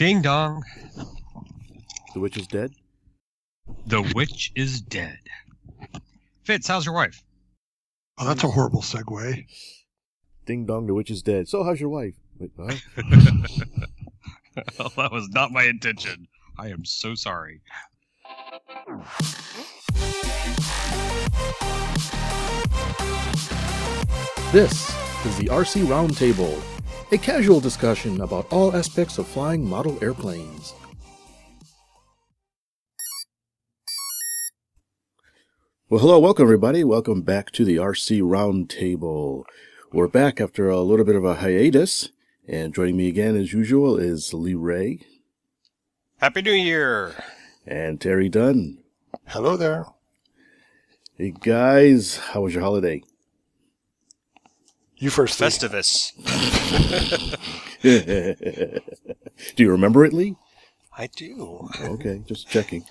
Ding dong. The witch is dead. The witch is dead. Fitz, how's your wife? Oh, that's a horrible segue. Ding dong, the witch is dead. So, how's your wife? Wait, huh? well, that was not my intention. I am so sorry. This is the RC Roundtable, a casual discussion about all aspects of flying model airplanes. Well, hello, welcome everybody. Welcome back to the RC Roundtable. We're back after a little bit of a hiatus, and joining me again, as usual, is Lee Ray Happy New Year! and Terry Dunn. Hello there. Hey guys, how was your holiday? You first. Lee. Festivus. Do you remember it, Lee? I do. Okay, just checking.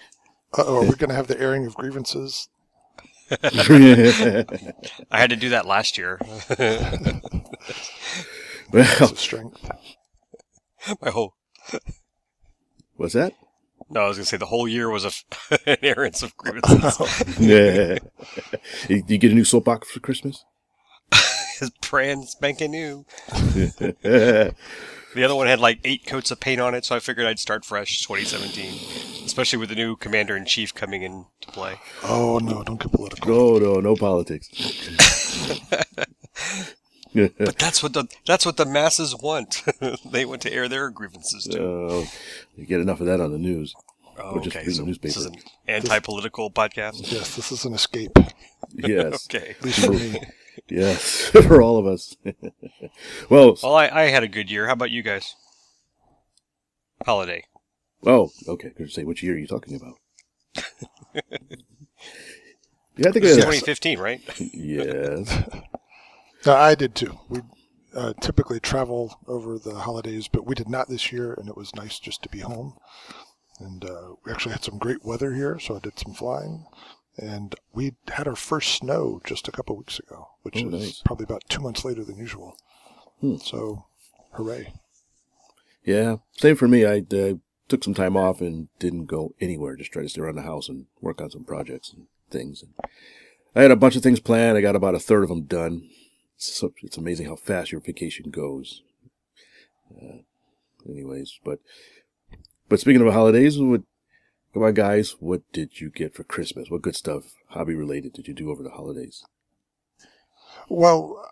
Uh-oh, are we going to have the airing of grievances? I had to do that last year. well, Of strength. My whole what's that? no, I was gonna say the whole year was a f- an errands of grievances. Yeah. you, you get a new soapbox for Christmas? His brand spanking new. The other one had like eight coats of paint on it, so I figured I'd start fresh 2017, especially with the new commander in chief coming into play. Oh, no, don't get political. no, no, no politics. But that's what the that's what the masses want. they want to air their grievances too. Oh, you get enough of that on the news. Oh, or just okay, the so newspaper. this is an anti-political podcast. Yes, this is an escape. Yes, Okay. At least for me. Yes, for all of us. well, Well, I, I had a good year. How about you guys? Holiday. oh, okay. Good to say, which year are you talking about? yeah, I think This is it 2015, right? Yes. No, I did too. We uh, typically travel over the holidays, but we did not this year, and it was nice just to be home. And uh, we actually had some great weather here, so I did some flying. And we had our first snow just a couple weeks ago, which Oh, is nice. probably about two months later than usual. Hmm. So, hooray. Yeah, same for me. I uh, took some time off and didn't go anywhere. Just tried to stay around the house and work on some projects and things. And I had a bunch of things planned. I got about a third of them done. So it's amazing how fast your vacation goes. Uh, anyways, but but speaking of holidays, what on, guys? What did you get for Christmas? What good stuff, hobby related, did you do over the holidays? Well,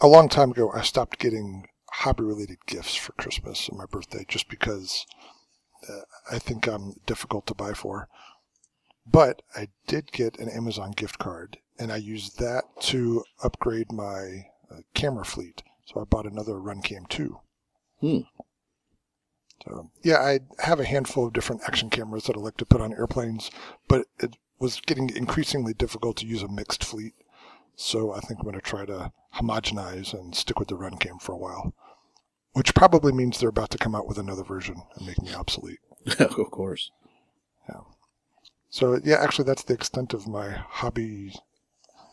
a long time ago, I stopped getting hobby related gifts for Christmas and my birthday just because uh, I think I'm difficult to buy for. But I did get an Amazon gift card and I used that to upgrade my uh, camera fleet. So I bought another Runcam 2. Hmm. So, yeah, I have a handful of different action cameras that I like to put on airplanes, but it was getting increasingly difficult to use a mixed fleet. So I think I'm going to try to homogenize and stick with the run Runcam for a while, which probably means they're about to come out with another version and make me obsolete. of course. Yeah. So yeah, actually, that's the extent of my hobby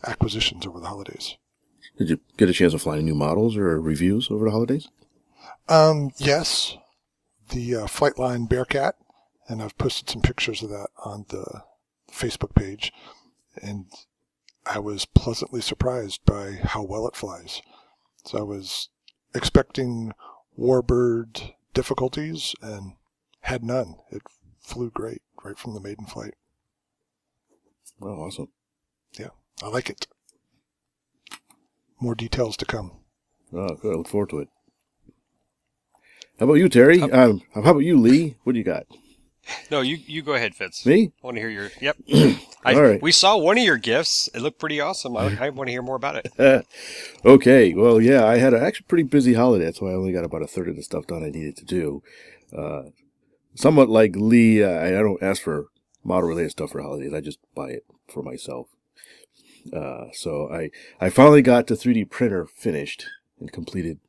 acquisitions over the holidays. Did you get a chance to fly any new models or reviews over the holidays? Um, yes, the uh, Flightline Bearcat, and I've posted some pictures of that on the Facebook page, and I was pleasantly surprised by how well it flies. So I was expecting Warbird difficulties and had none. It flew great right from the maiden flight. Oh, awesome. Yeah, I like it. More details to come. Oh, good. I look forward to it. How about you, Terry? Um, how about you, Lee? What do you got? No, you you go ahead, Fitz. Me? I want to hear your. Yep. I, All right. We saw one of your gifts. It looked pretty awesome. I, I want to hear more about it. okay. Well, yeah, I had a actually pretty busy holiday. That's why I only got about a third of the stuff done I needed to do. Uh, somewhat like Lee, I, I don't ask for model related stuff for holidays. I just buy it for myself. Uh, so I, I finally got the 3D printer finished and completed.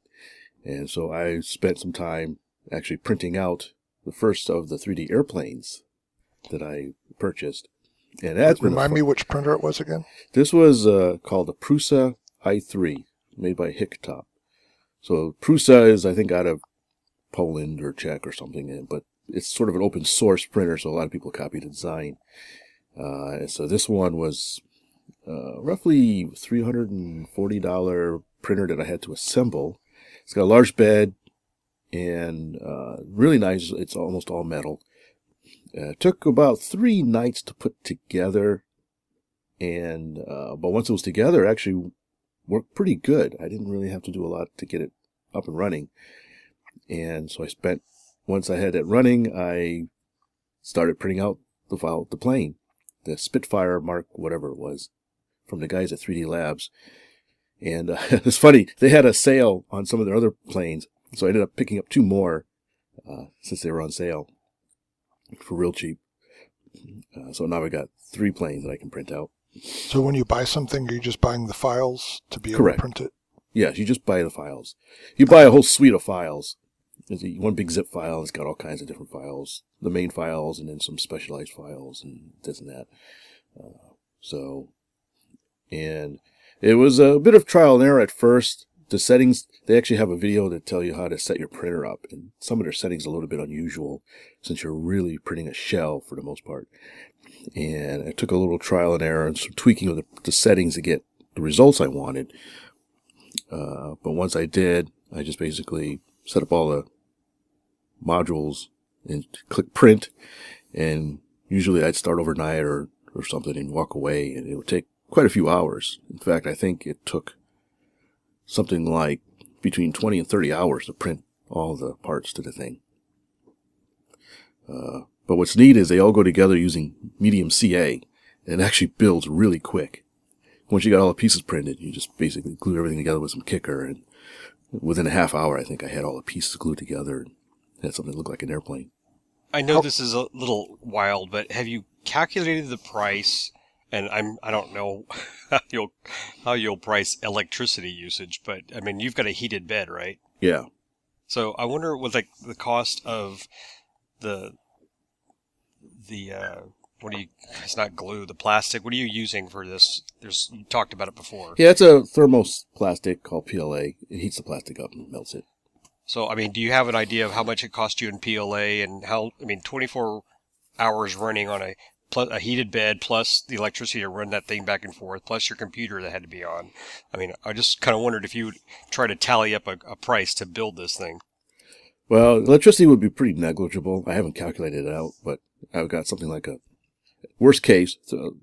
And so I spent some time actually printing out the first of the 3D airplanes that I purchased. And that's Remind me which printer it was again. this was uh, called the Prusa i3, made by Hictop. So Prusa is, I think, out of Poland or Czech or something, but it's sort of an open source printer, so a lot of people copy the design. Uh, and so this one was uh, roughly $340 printer that I had to assemble. It's got a large bed and uh, really nice. It's almost all metal. Uh, it took about three nights to put together, and uh, but once it was together, it actually worked pretty good. I didn't really have to do a lot to get it up and running, and so I spent once I had it running, I started printing out the file, the plane, the Spitfire Mark whatever it was, from the guys at 3D Labs. And uh, it's funny, they had a sale on some of their other planes, so I ended up picking up two more uh, since they were on sale for real cheap. Uh, so now I got three planes that I can print out. So when you buy something, are you just buying the files to be able to print it? Yes, you just buy the files. You buy a whole suite of files. A, one big zip file. It's got all kinds of different files, the main files, and then some specialized files and this and that. Uh, so, and it was a bit of trial and error at first. The settings, they actually have a video that tell you how to set your printer up, and some of their settings are a little bit unusual since you're really printing a shell for the most part. And it took a little trial and error and some tweaking of the, the settings to get the results I wanted. Uh, but once I did, I just basically set up all the modules and click print. And usually I'd start overnight or, or something and walk away and it would take quite a few hours. In fact, I think it took something like between 20 and 30 hours to print all the parts to the thing. Uh, but what's neat is they all go together using medium CA and it actually builds really quick once you got all the pieces printed, you just basically glue everything together with some kicker, and within a half hour, I think I had all the pieces glued together and had something that looked like an airplane. I know this is a little wild, but have you calculated the price? And I'm I don't know how you'll how you'll price electricity usage, but I mean you've got a heated bed, right? Yeah, So I wonder what like the cost of the the uh, what do you? It's not glue. The plastic. What are you using for this? There's you talked about it before. yeah, it's a thermos plastic called PLA. It heats the plastic up and melts it. So I mean, do you have an idea of how much it cost you in PLA and how? I mean, 24 hours running on a plus a heated bed plus the electricity to run that thing back and forth plus your computer that had to be on. I mean, I just kind of wondered if you would try to tally up a, a price to build this thing. Well, electricity would be pretty negligible. I haven't calculated it out, but I've got something like a worst case,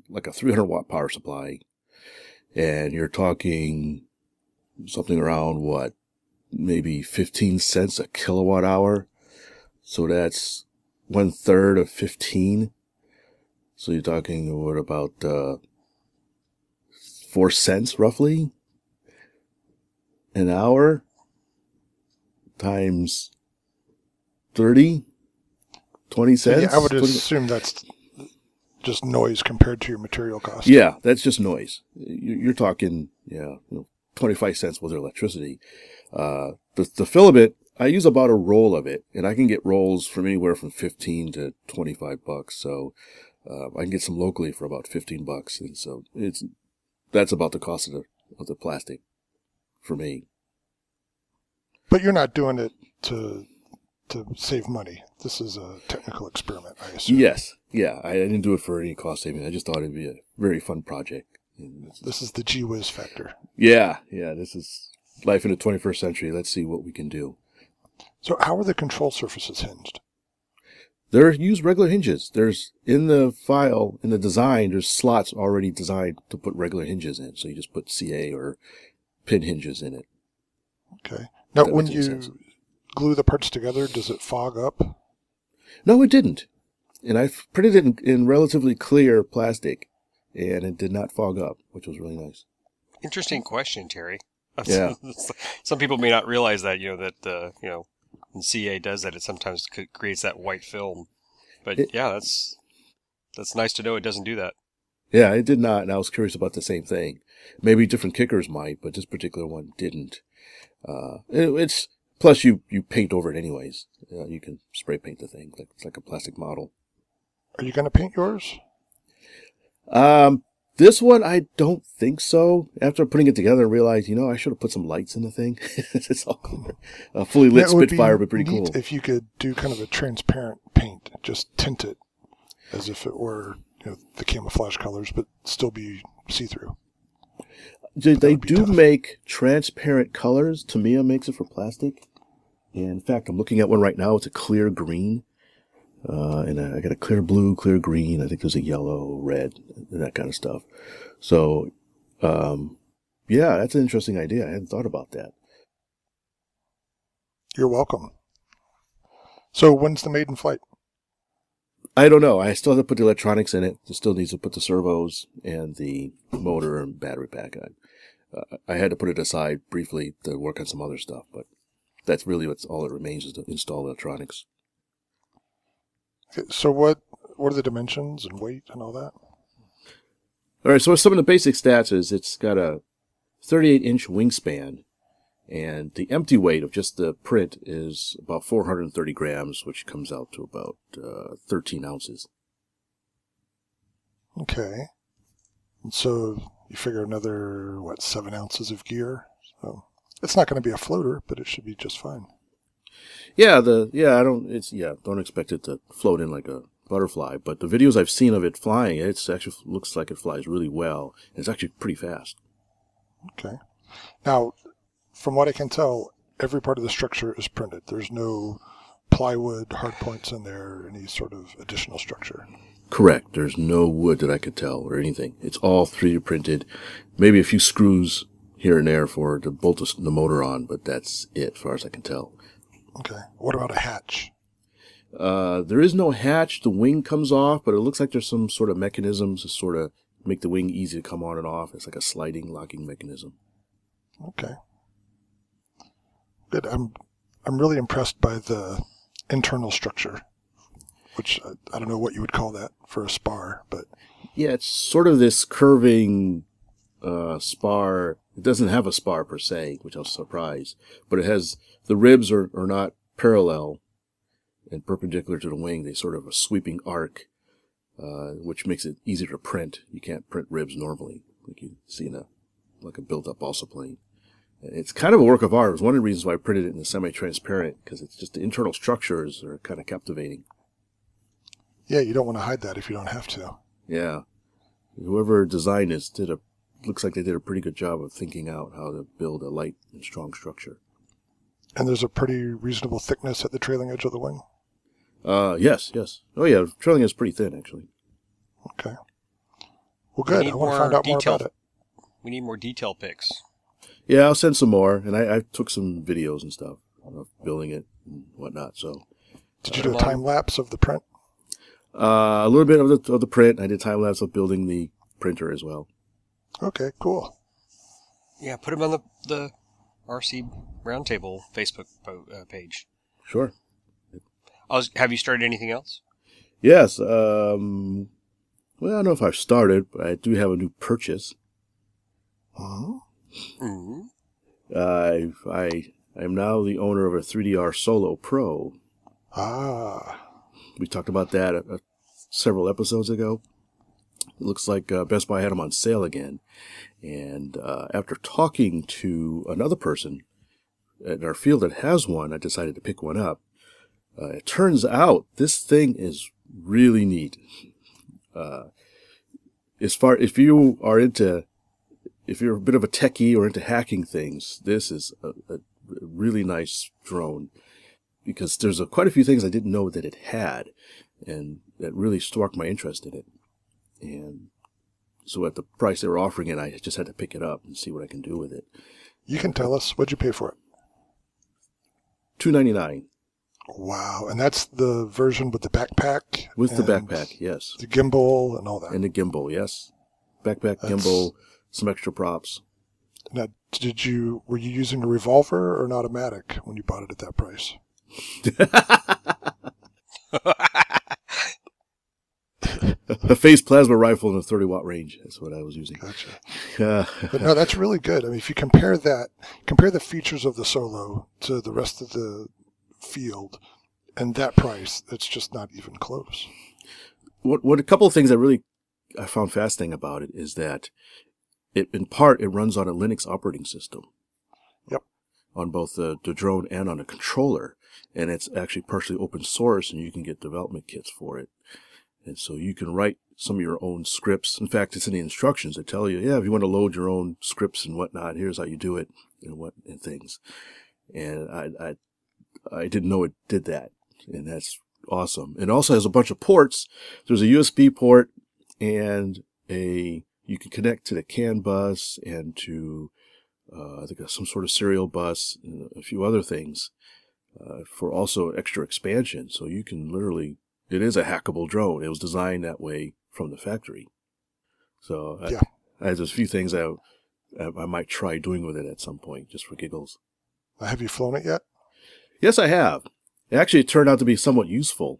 like a 300 watt power supply, and you're talking something around what, maybe 15 cents a kilowatt hour. So that's one third of 15. So you're talking what about uh, four cents roughly an hour times 30, 20 cents. Yeah, I would 20 assume that's just noise compared to your material cost. Yeah, that's just noise. You- You're talking, yeah, you know, 25 cents of electricity. Uh, the, the filament, I use about a roll of it, and I can get rolls from anywhere from 15 to 25 bucks. So, uh, I can get some locally for about 15 bucks. And so it's, that's about the cost of the, of the plastic for me. But you're not doing it to to save money. This is a technical experiment, I assume. Yes. Yeah. I, I didn't do it for any cost saving. I just thought it'd be a very fun project. This is the gee whiz factor. yeah. Yeah. This is life in the 21st century. Let's see what we can do. So how are the control surfaces hinged? They're use regular hinges. There's in the file in the design. There's slots already designed to put regular hinges in. So you just put CA or pin hinges in it. Okay. Now, when you sense. glue the parts together, does it fog up? No, it didn't. And I printed it in, in relatively clear plastic, and it did not fog up, which was really nice. Interesting question, Terry. Yeah. Some people may not realize that, you know, that, uh, you know, when CA does that, it sometimes creates that white film. But It- yeah, that's, that's nice to know it doesn't do that. Yeah, it did not, and I was curious about the same thing. Maybe different kickers might, but this particular one didn't. Uh, it- it's plus you you paint over it anyways. Uh, you can spray paint the thing like it's like a plastic model. Are you going to paint yours? Um, This one, I don't think so. After putting it together, I realized, you know, I should have put some lights in the thing. it's all clear. A fully lit That would Spitfire would be pretty cool. If you could do kind of a transparent paint, just tint it as if it were you know, the camouflage colors, but still be see through. They, they do tough. make transparent colors. Tamiya makes it for plastic. And in fact, I'm looking at one right now. It's a clear green. Uh, and I got a clear blue, clear green. I think there's a yellow, red, and that kind of stuff. So, um, yeah, that's an interesting idea. I hadn't thought about that. You're welcome. So when's the maiden flight? I don't know. I still have to put the electronics in it. It still needs to put the servos and the motor and battery pack on. Uh, I had to put it aside briefly to work on some other stuff, but that's really what's all that remains is to install electronics. Okay, So what what are the dimensions and weight and all that? All right, so some of the basic stats is it's got a 38 inch wingspan, and the empty weight of just the print is about 430 grams, which comes out to about uh, 13 ounces. Okay. And so you figure another what seven ounces of gear. So it's not going to be a floater, but it should be just fine. Yeah, the yeah, I don't it's yeah, don't expect it to float in like a butterfly, but the videos I've seen of it flying, it actually looks like it flies really well. It's actually pretty fast. Okay. Now, from what I can tell, every part of the structure is printed. There's no plywood, hard points in there, any sort of additional structure. Correct. There's no wood that I could tell or anything. It's all 3D printed. Maybe a few screws here and there for to bolt the the motor on, but that's it, as far as I can tell. Okay. What about a hatch? Uh, there is no hatch. The wing comes off, but it looks like there's some sort of mechanisms to sort of make the wing easy to come on and off. It's like a sliding locking mechanism. Okay. Good. I'm I'm really impressed by the internal structure, which I, I don't know what you would call that for a spar, but Yeah, it's sort of this curving uh, spar. It doesn't have a spar per se, which I was surprised, but it has the ribs are, are not parallel and perpendicular to the wing. They sort of a sweeping arc, uh, which makes it easier to print. You can't print ribs normally, like you see in a like a built-up balsa plane. It's kind of a work of art. It was one of the reasons why I printed it in the semi-transparent because it's just the internal structures are kind of captivating. yeah, you don't want to hide that if you don't have to. Yeah. Whoever designed this did a looks like they did a pretty good job of thinking out how to build a light and strong structure. And there's a pretty reasonable thickness at the trailing edge of the wing. Uh yes, yes. Oh yeah, trailing is pretty thin actually. Okay. Well, good. need I want to find out more detail. about it. We need more detail pics. Yeah, I'll send some more, and I, I took some videos and stuff of building it and whatnot. So Did you do a time lapse of the print? uh, a little bit of the of the print. I did time lapse of building the printer as well. Okay, cool. Yeah, put them on the the RC Roundtable Facebook po- uh, page. Sure. I was, have you started anything else? Yes. Um. Well, I don't know if I've started, but I do have a new purchase. Huh? Mm-hmm. I I I am now the owner of a 3DR Solo Pro. Ah, We talked about that uh, several episodes ago. It looks like uh, Best Buy had them on sale again. And uh, after talking to another person in our field that has one, I decided to pick one up. Uh, it turns out this thing is really neat. Uh, as far if you are into, if you're a bit of a techie or into hacking things, this is a, a really nice drone because there's a, quite a few things I didn't know that it had, and that really sparked my interest in it. And so at the price they were offering it, I just had to pick it up and see what I can do with it. you can tell us. What'd you pay for it? Two ninety nine Wow, and that's the version with the backpack. with the backpack, yes, the gimbal, and all that. and the gimbal, yes, backpack, That's- gimbal, some extra props. now, did you were you using a revolver or an automatic when you bought it at that price? a phase plasma rifle in a thirty watt range. That's what I was using. Gotcha. Uh, But no, that's really good. I mean, if you compare that, compare the features of the Solo to the rest of the field, and that price, it's just not even close. what what a couple of things that really I found fascinating about it is that it, in part, it runs on a Linux operating system. Yep. On both the, the drone and on a controller. And it's actually partially open source and you can get development kits for it. And so you can write some of your own scripts. In fact, it's in the instructions that tell you, yeah, if you want to load your own scripts and whatnot, here's how you do it and what and things. And I, I, I didn't know it did that. And that's awesome. It also has a bunch of ports. There's a USB port and a, you can connect to the CAN bus and to, uh, I think some sort of serial bus and a few other things, uh, for also extra expansion. So you can literally, it is a hackable drone. It was designed that way from the factory. So Yeah. I, there's a few things I, I might try doing with it at some point just for giggles. Have you flown it yet? Yes, I have. It actually, turned out to be somewhat useful.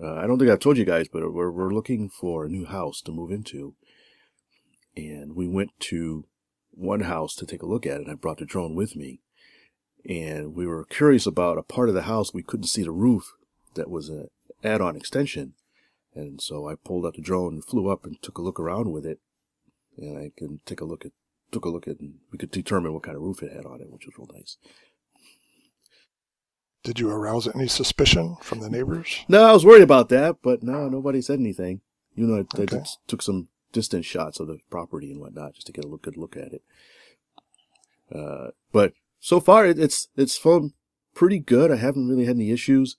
Uh, I don't think I've told you guys, but we're we're looking for a new house to move into, and we went to one house to take a look at it. I brought the drone with me, and we were curious about a part of the house we couldn't see the roof that was an add-on extension, and so I pulled out the drone and flew up and took a look around with it, and I can take a look at took a look at and we could determine what kind of roof it had on it, which was real nice. Did you arouse any suspicion from the neighbors? No, I was worried about that, but no, nobody said anything. You know, I, I Okay. just took some distance shots of the property and whatnot just to get a look, good look at it. Uh, but so far it, it's it's flown pretty good. I haven't really had any issues.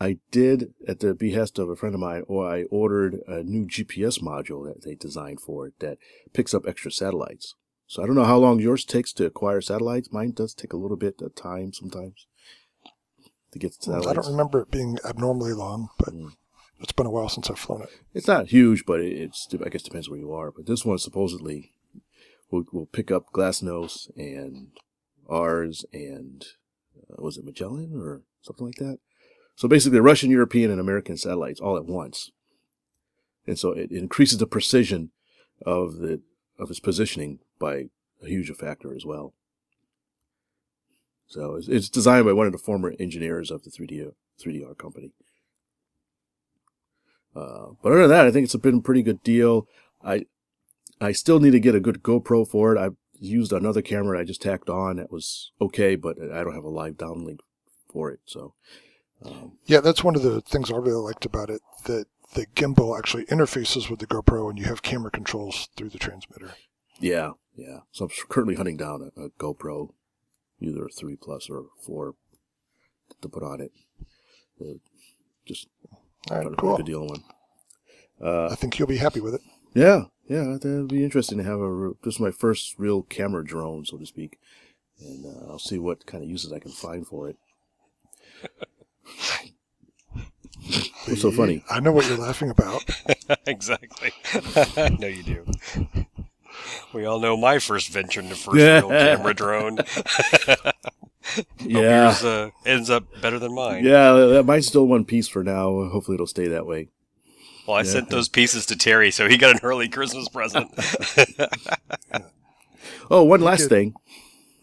I did, at the behest of a friend of mine, or I ordered a new GPS module that they designed for it that picks up extra satellites. So I don't know how long yours takes to acquire satellites. Mine does take a little bit of time sometimes to get satellites. I don't remember it being abnormally long, but Mm. it's been a while since I've flown it. It's not huge, but it's I guess depends where you are. But this one supposedly will will pick up GLONASS and ours and uh, was it Magellan or something like that. So basically, Russian, European, and American satellites all at once, and so it increases the precision of the of its positioning by a huge factor as well. So it's, designed by one of the former engineers of the 3D 3DR company. Uh, but other than that, I think it's been a pretty good deal. I I still need to get a good GoPro for it. I've used another camera I just tacked on that was okay, but I don't have a live downlink for it. So um, Yeah, that's one of the things I really liked about it. That the gimbal actually interfaces with the GoPro, and you have camera controls through the transmitter. yeah, yeah. So I'm currently hunting down a, a GoPro, either a three plus or four, to put on it. Uh, just All right, cool. a good deal on one. Uh, I think you'll be happy with it. Yeah, yeah, that'd be interesting to have a. This is my first real camera drone, so to speak, and uh, I'll see what kind of uses I can find for it. What's so funny? I know what you're laughing about. exactly. I know you do. We all know my first venture into first real camera drone. Hope Yeah, yours, uh, ends up better than mine. yeah, that mine's still one piece for now. Hopefully, it'll stay that way. Well, I Yeah. sent those pieces to Terry, so he got an early Christmas present. Oh, one last could- thing.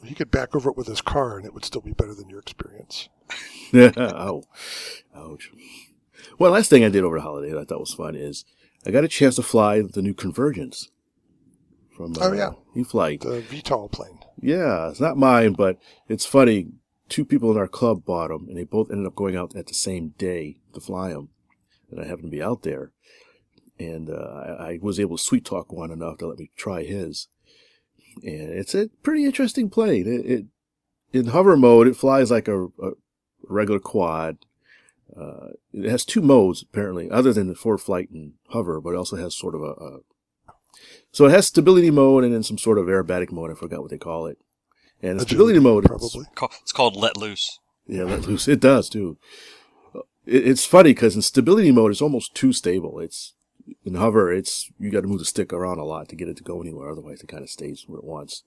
He could back over it with his car, and it would still be better than your experience. Oh, ouch. One last thing I did over the holiday that I thought was fun is I got a chance to fly the new Convergence from uh, Oh, yeah. E-flite. The VTOL plane. Yeah, it's not mine, but it's funny. Two people in our club bought them, and they both ended up going out at the same day to fly them. And I happened to be out there, and uh, I, I was able to sweet talk one enough to let me try his. And it's a pretty interesting plane. It, it in hover mode, it flies like a, a regular quad. Uh, it has two modes apparently, other than the forward flight and hover, but it also has sort of a, a so it has stability mode and then some sort of aerobatic mode. I forgot what they call it. And the stability mode, probably. Ca- it's called Let Loose. yeah, let loose. It does too. It, it's funny because in stability mode, it's almost too stable. It's in hover, it's you got to move the stick around a lot to get it to go anywhere. Otherwise, it kind of stays where it wants.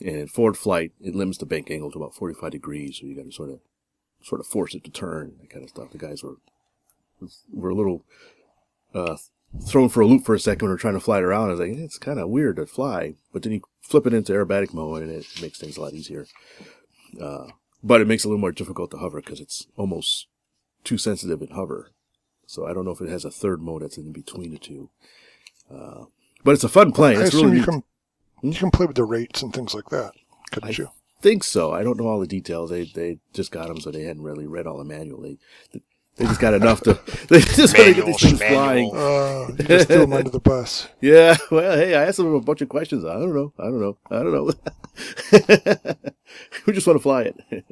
And in forward flight, it limits the bank angle to about forty-five degrees, so you got to sort of, sort of force it to turn. That kind of stuff. The guys were were a little uh, thrown for a loop for a second when we are trying to fly it around. I was like, it's kind of weird to fly, but then you flip it into aerobatic mode, and it makes things a lot easier. Uh, but it makes it a little more difficult to hover because it's almost too sensitive in hover. So I don't know if it has a third mode that's in between the two. Uh, but it's a fun plane. I It's assume really you neat. can you can play with the rates and things like that, couldn't I- you? Think so. I don't know all the details. They they just got them, so they hadn't really read all the manual. They they just got enough to they just want to get these things flying. Uh, you just threw them under the bus. Yeah. Well, hey, I asked them a bunch of questions. I don't know. I don't know. I don't know. we just want to fly it.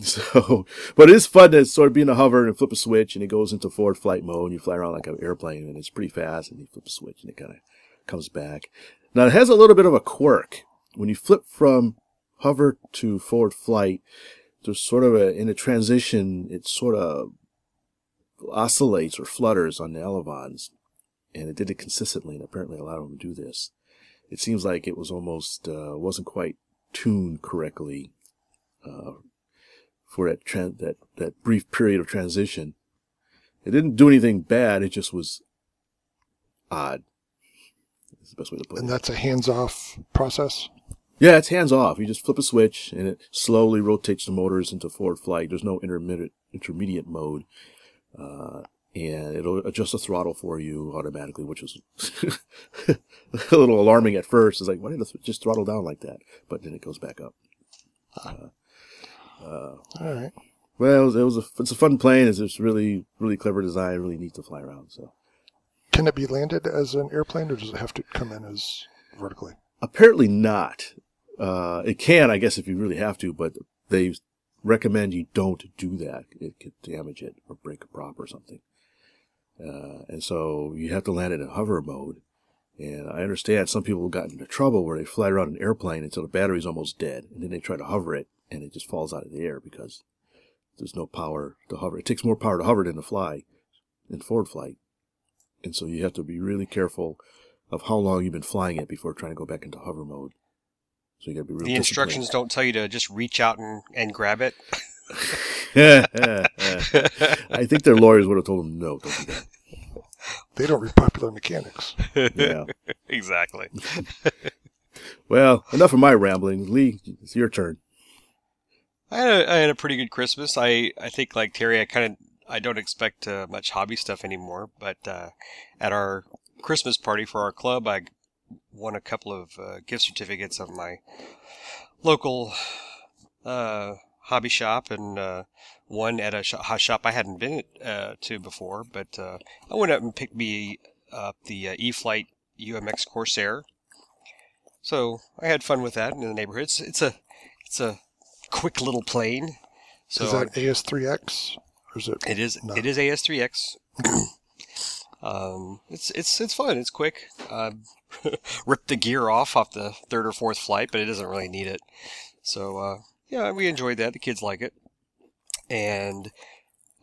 so, but it is fun to sort of be in a hover and flip a switch, and it goes into forward flight mode. And you fly around like an airplane, and it's pretty fast. And you flip a switch, and it kind of comes back. Now it has a little bit of a quirk when you flip from hover to forward flight. There's sort of a in a transition. It sort of oscillates or flutters on the elevons, and it did it consistently. And apparently, a lot of them do this. It seems like it was almost uh, wasn't quite tuned correctly uh, for that tran- that that brief period of transition. It didn't do anything bad. It just was odd. That's the best way to put it. And that's a hands-off process. Yeah, it's hands off. You just flip a switch and it slowly rotates the motors into forward flight. There's no intermediate intermediate mode, uh, and it'll adjust the throttle for you automatically, which is a little alarming at first. It's like, why did it just throttle down like that? But then it goes back up. All right. Well, it was, it was a it's a fun plane. It's just really really clever design, really neat to fly around. So Can it be landed as an airplane, or does it have to come in as vertically? apparently not. Uh, it can, I guess, if you really have to, but they recommend you don't do that. It could damage it or break a prop or something. Uh, and so you have to land it in hover mode. And I understand some people got into trouble where they fly around an airplane until the battery's almost dead, and then they try to hover it, and it just falls out of the air because there's no power to hover. It takes more power to hover than to fly in forward flight. And so you have to be really careful of how long you've been flying it before trying to go back into hover mode. So you got to be real The instructions don't tell you to just reach out and, and grab it. I think their lawyers would have told them no, don't do that. They don't read popular mechanics. Yeah. exactly. Well, enough of my rambling. Lee, it's your turn. I had a, I had a pretty good Christmas. I, I think like Terry, I kind of I don't expect uh, much hobby stuff anymore. But uh, at our Christmas party for our club, I won a couple of uh, gift certificates of my local uh, hobby shop and uh, one at a sh- shop I hadn't been uh, to before. But uh, I went up and picked me up the uh, E-flite UMX Corsair. So I had fun with that in the neighborhood. It's, it's a it's a quick little plane. So is that AS3X, or is it? it is No. it is AS3X. um, it's it's it's fun. It's quick. Uh, ripped the gear off off the third or fourth flight, but it doesn't really need it. So uh, yeah, we enjoyed that. The kids like it. And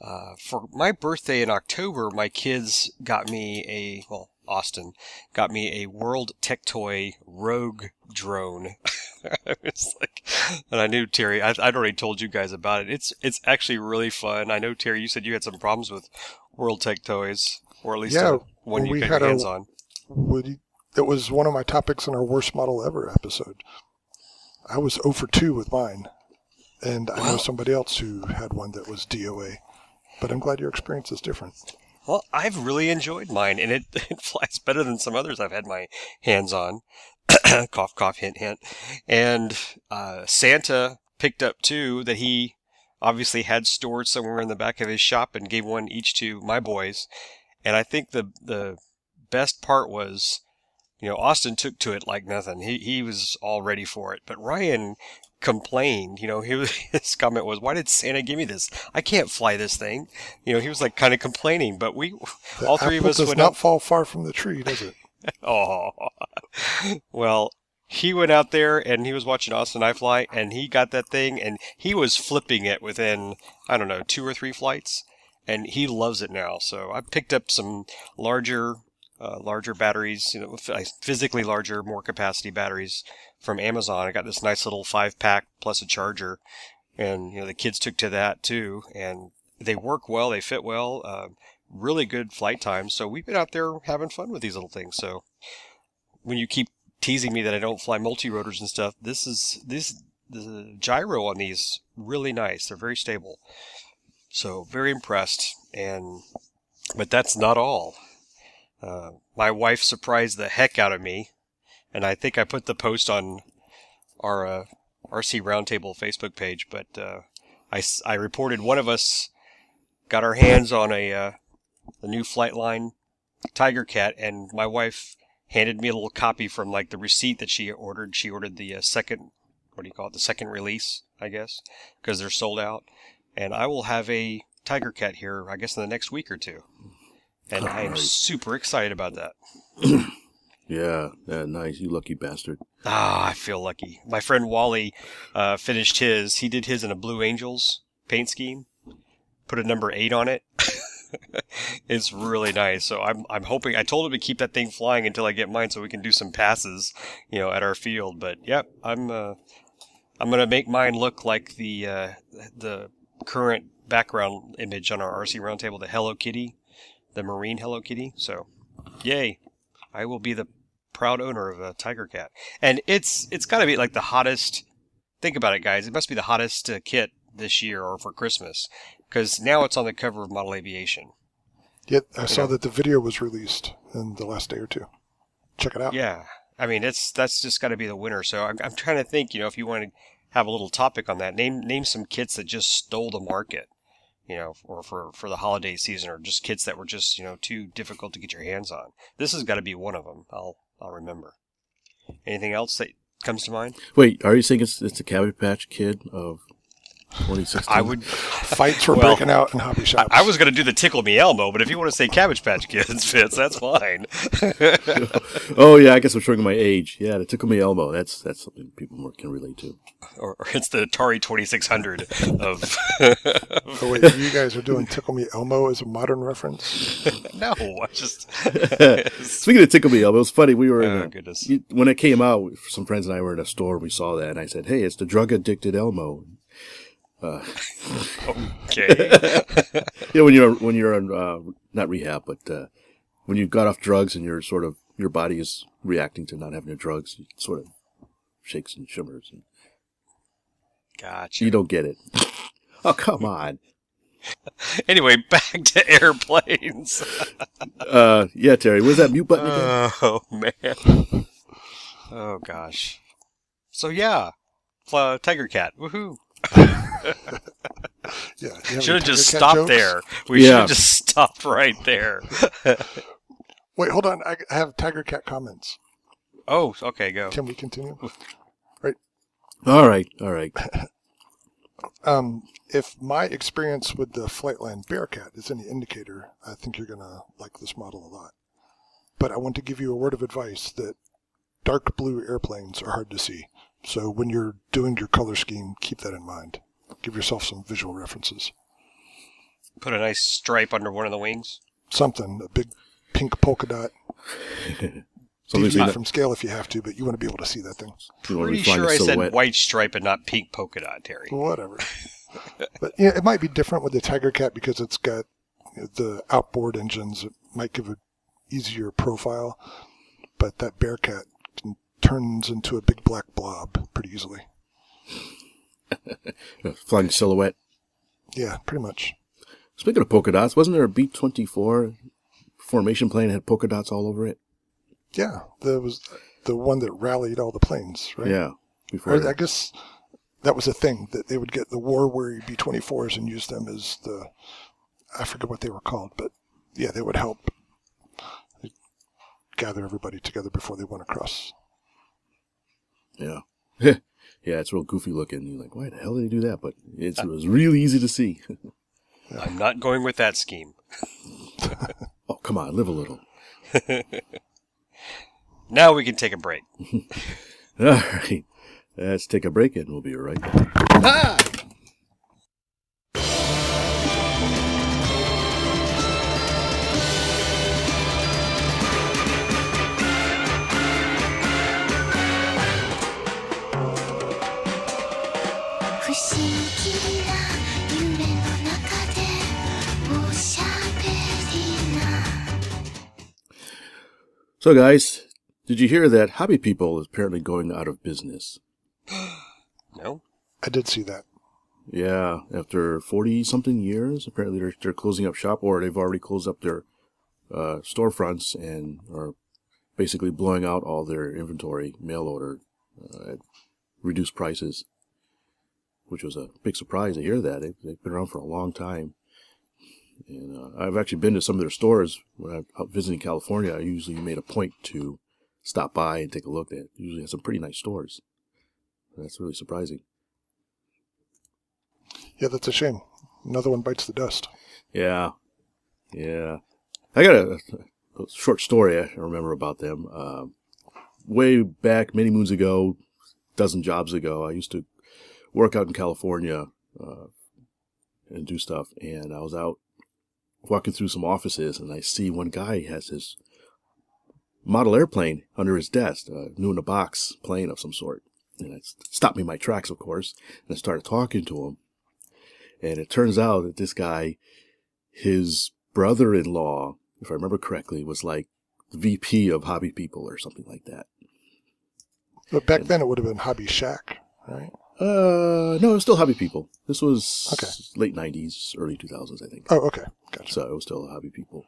uh, for my birthday in October, my kids got me a well, Austin got me a World Tech Toy Rogue drone. it's like, and I knew Terry. I, I'd already told you guys about it. It's it's actually really fun. I know Terry. You said you had some problems with World Tech Toys, or at least Yeah, uh, one you got your a- hands on. Would that was one of my topics in our worst model ever episode. I was 0 for 2 with mine, and I know somebody else who had one that was DOA. But I'm glad your experience is different. Well, I've really enjoyed mine, and it, it flies better than some others I've had my hands on. cough, cough, hint, hint. And uh, Santa picked up two that he obviously had stored somewhere in the back of his shop and gave one each to my boys. And I think the the best part was, you know, Austin took to it like nothing. He he was all ready for it. But Ryan complained. You know, he was, his comment was, "Why did Santa give me this? I can't fly this thing." You know, he was like kind of complaining. But we, The all three of us does went not up. fall far from the tree, does it? Oh, well, he went out there and he was watching Austin I fly, and he got that thing, and he was flipping it within I don't know two or three flights, and he loves it now. So I picked up some larger, uh, larger batteries, you know, physically larger, more capacity batteries from Amazon. I got this nice little five pack plus a charger, and you know the kids took to that too, and they work well, they fit well. Uh, really good flight times. So we've been out there having fun with these little things. So when you keep teasing me that I don't fly multi rotors and stuff, this is this the gyro on these really nice. They're very stable. So very impressed. And but that's not all. Uh, my wife surprised the heck out of me, and I think I put the post on our uh, RC Roundtable Facebook page. But uh, I, I reported one of us got our hands on a uh, the new Flightline Tiger Cat, and my wife handed me a little copy from like the receipt that she ordered. She ordered the uh, second, what do you call it, the second release, I guess, because they're sold out. And I will have a Tiger Cat here, I guess, in the next week or two. And I am Alright. super excited about that. Yeah, yeah, nice. You lucky bastard. Ah, I feel lucky. My friend Wally uh, finished his. He did his in a Blue Angels paint scheme. Put a number eight on it. it's really nice. So I'm I'm hoping. I told him to keep that thing flying until I get mine, so we can do some passes, you know, at our field. But yep, I'm uh, I'm gonna make mine look like the uh, the current background image on our RC Roundtable, the Hello Kitty, the marine Hello Kitty. So, yay! I will be the proud owner of a Tiger Cat, and it's it's got to be like the hottest. Think about it, guys. It must be the hottest uh, kit this year or for Christmas, because now it's on the cover of Model Aviation. Yet I saw know. that the video was released in the last day or two. Check it out. Yeah, I mean it's that's just got to be the winner. So I'm I'm trying to think. You know, if you want to have a little topic on that, name name some kits that just stole the market. You know, or for for the holiday season, or just kits that were just you know too difficult to get your hands on. This has got to be one of them. I'll I'll remember. Anything else that comes to mind? Wait, are you saying it's it's the Cabbage Patch Kid of 2016? I would. Fights were Well, breaking out in hobby I, shops. I was going to do the Tickle Me Elmo, but if you want to say Cabbage Patch Kids, Fitz, that's fine. Oh yeah, I guess I'm showing my age. Yeah, the Tickle Me Elmo. That's that's something people more can relate to. or, or it's the Atari 2600 of. Oh wait, you guys are doing Tickle Me Elmo as a modern reference? no, I just. Speaking of Tickle Me Elmo, it was funny. We were in Oh, a- goodness. when it came out. Some friends and I were in a store. and We saw that, and I said, "Hey, it's the drug addicted Elmo." Okay. You know, when you're when you're on uh, not rehab, but uh, when you've got off drugs and you're sort of your body is reacting to not having your drugs, it sort of shakes and shimmers, and Gotcha. you don't get it. oh come on. Anyway, back to airplanes. Uh, yeah, Terry, where's that mute button again? Oh, man. Oh, gosh. So, yeah. Tiger Cat. Woohoo. Yeah. you Should have just stopped jokes? there. We should have just stopped right there. Wait, hold on. I I have Tiger Cat comments. oh, okay, go. Can we continue? Right. All right, all right. Um, if my experience with the Flightline Bearcat is any indicator, I think you're gonna like this model a lot. But I want to give you a word of advice that dark blue airplanes are hard to see. So when you're doing your color scheme, keep that in mind. Give yourself some visual references. Put a nice stripe under one of the wings. Something, a big pink polka dot. Something's Deviate not, from scale if you have to, but you want to be able to see that thing. you want to Pretty sure I said white stripe and not pink polka dot, Terry. Whatever. but yeah, it might be different with the Tiger Cat because it's got you know, the outboard engines. It might give a easier profile, but that Bearcat can, turns into a big black blob pretty easily. Flying silhouette. Yeah, pretty much. Speaking of polka dots, wasn't there a B twenty four formation plane that had polka dots all over it? Yeah, there was the one that rallied all the planes, right? Yeah. Before Or I guess that was a thing that they would get the war weary B 24s and use them as the, I forget what they were called, but yeah, they would help gather everybody together before they went across. Yeah. yeah, it's real goofy looking. You're like, why the hell did he do that? But it's, it was really easy to see. I'm not going with that scheme. oh, come on, live a little. Now we can take a break. All right. Let's take a break and we'll be right back.「不 So, guys, did you hear that Hobby People is apparently going out of business? No? I did see that. Yeah, after 40 something years, apparently they're, they're closing up shop or they've already closed up their uh, storefronts and are basically blowing out all their inventory mail order uh, at reduced prices, which was a big surprise to hear that. They've, they've been around for a long time. And uh, I've actually been to some of their stores when I'm out visiting California. I usually made a point to stop by and take a look. They usually have some pretty nice stores. That's really surprising. Yeah, that's a shame. Another one bites the dust. Yeah, yeah. I got a, a short story I remember about them. Uh, way back, many moons ago, dozen jobs ago, I used to work out in California uh, and do stuff. And I was out walking through some offices, and I see one guy has his model airplane under his desk, uh, new in a box plane of some sort. And it stopped me in my tracks, of course, and I started talking to him. And it turns out that this guy, his brother-in-law, if I remember correctly, was like the VP of Hobby People or something like that. But back then it would have been Hobby Shack, right? Uh, no, it was still Hobby People. This was Okay. late '90s, early 2000s, I think. Oh, okay. Gotcha. So it was still Hobby People.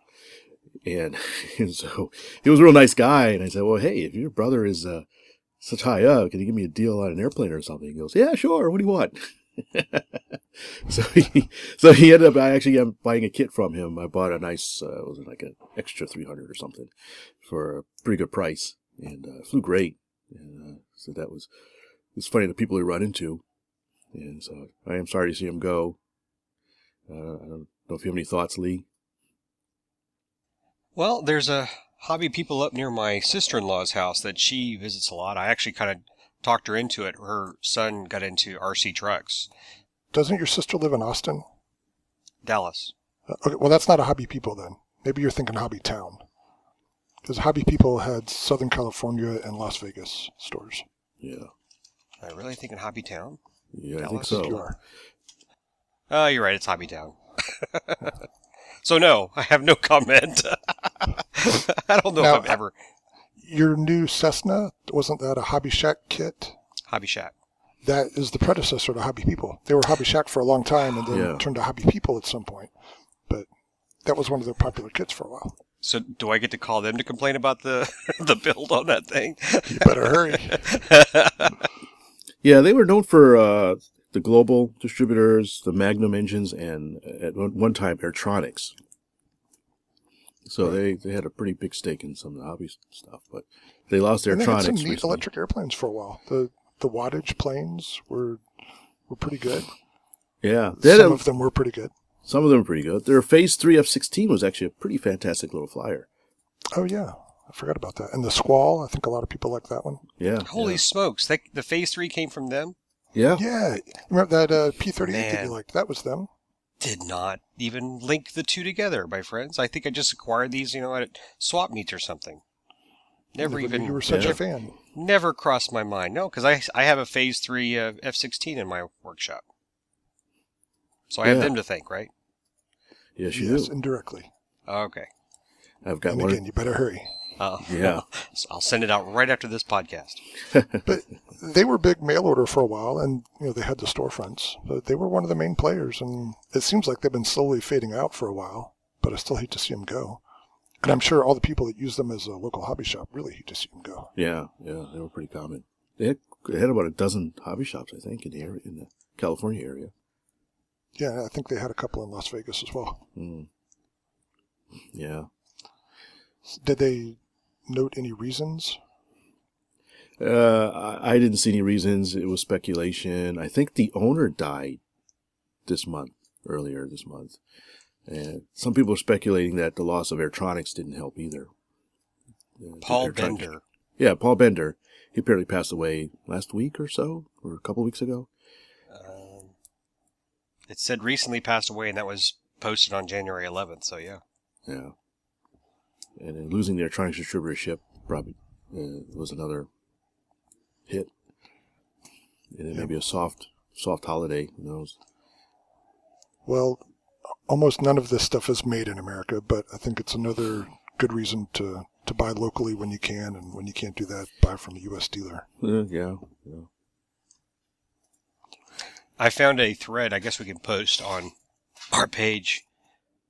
And, and so he was a real nice guy. And I said, well, hey, if your brother is uh, such high up, can you give me a deal on an airplane or something? He goes, yeah, sure. What do you want? so he, so he ended up, I actually am buying a kit from him. I bought a nice, uh, it was like an extra 300 or something for a pretty good price and uh, flew great. And uh, so that was, it's funny the people we run into. And so I am sorry to see him go. Uh, I don't know if you have any thoughts, Lee. Well, there's a hobby people up near my sister-in-law's house that she visits a lot. I actually kind of talked her into it. Her son got into RC trucks. Doesn't your sister live in Austin? Dallas. Uh, Okay, well, that's not a Hobby People then. Maybe you're thinking Hobby Town. Because Hobby People had Southern California and Las Vegas stores. Yeah. Am I really thinking Hobby Town? Yeah, I think so. You are. Oh, you're right. It's Hobby Town. so no, I have no comment. I don't know Now, if I've ever Your new Cessna, wasn't that a Hobby Shack kit? Hobby Shack. That is the predecessor to Hobby People. They were Hobby Shack for a long time and then Yeah. turned to Hobby People at some point. But that was one of their popular kits for a while. So do I get to call them to complain about the the build on that thing? You better hurry. Yeah, they were known for uh, the global distributors, the Magnum engines, and at one time Airtronics. So they, they had a pretty big stake in some of the hobby stuff, but they lost and they had some neat recently. electric airplanes for a while. The the wattage planes were were pretty good. Yeah, Some a- of them were pretty good. some of them were pretty good. Their Phase Three F sixteen was actually a pretty fantastic little flyer. Oh yeah, I forgot about that. And the Squall, I think a lot of people like that one. Yeah, Holy yeah. smokes! They, the Phase Three came from them. yeah, Yeah, remember that uh, P38 that you liked? That was them. Did not even link the two together, my friends. I think I just acquired these, you know, at swap meets or something. Never Never knew even You were such yeah. a fan. never crossed my mind. No, because I I have a Phase Three uh, F-16 in my workshop, so I have them to thank, right? yes, you yes, do. indirectly. Okay. I've got And one. again, you better hurry. Uh, Yeah. I'll send it out right after this podcast. But they were big mail order for a while, and you know they had the storefronts. But they were one of the main players, and it seems like they've been slowly fading out for a while. But I still hate to see them go. And I'm sure all the people that use them as a local hobby shop really hate to see them go. Yeah, yeah, they were pretty common. They had, they had about a dozen hobby shops, I think, in the area, in the California area. Yeah, I think they had a couple in Las Vegas as well. Mm. Yeah. Did they note any reasons? Uh, I, I didn't see any reasons. It was speculation. I think the owner died this month, earlier this month. And some people are speculating that the loss of Airtronics didn't help either. Uh, Paul Airtronics- Bender. Yeah, Paul Bender. He apparently passed away last week or so, or a couple weeks ago. Um, it said recently passed away, and that was posted on January 11th. So yeah. Yeah. And then losing the Airtronics distributorship probably uh, was another hit. And then Yeah. maybe a soft, soft holiday. Who knows? Well, almost none of this stuff is made in America, but I think it's another good reason to, to buy locally when you can, and when you can't do that, buy from a U.S. dealer. Uh, yeah, yeah. I found a thread. I guess we can post on our page.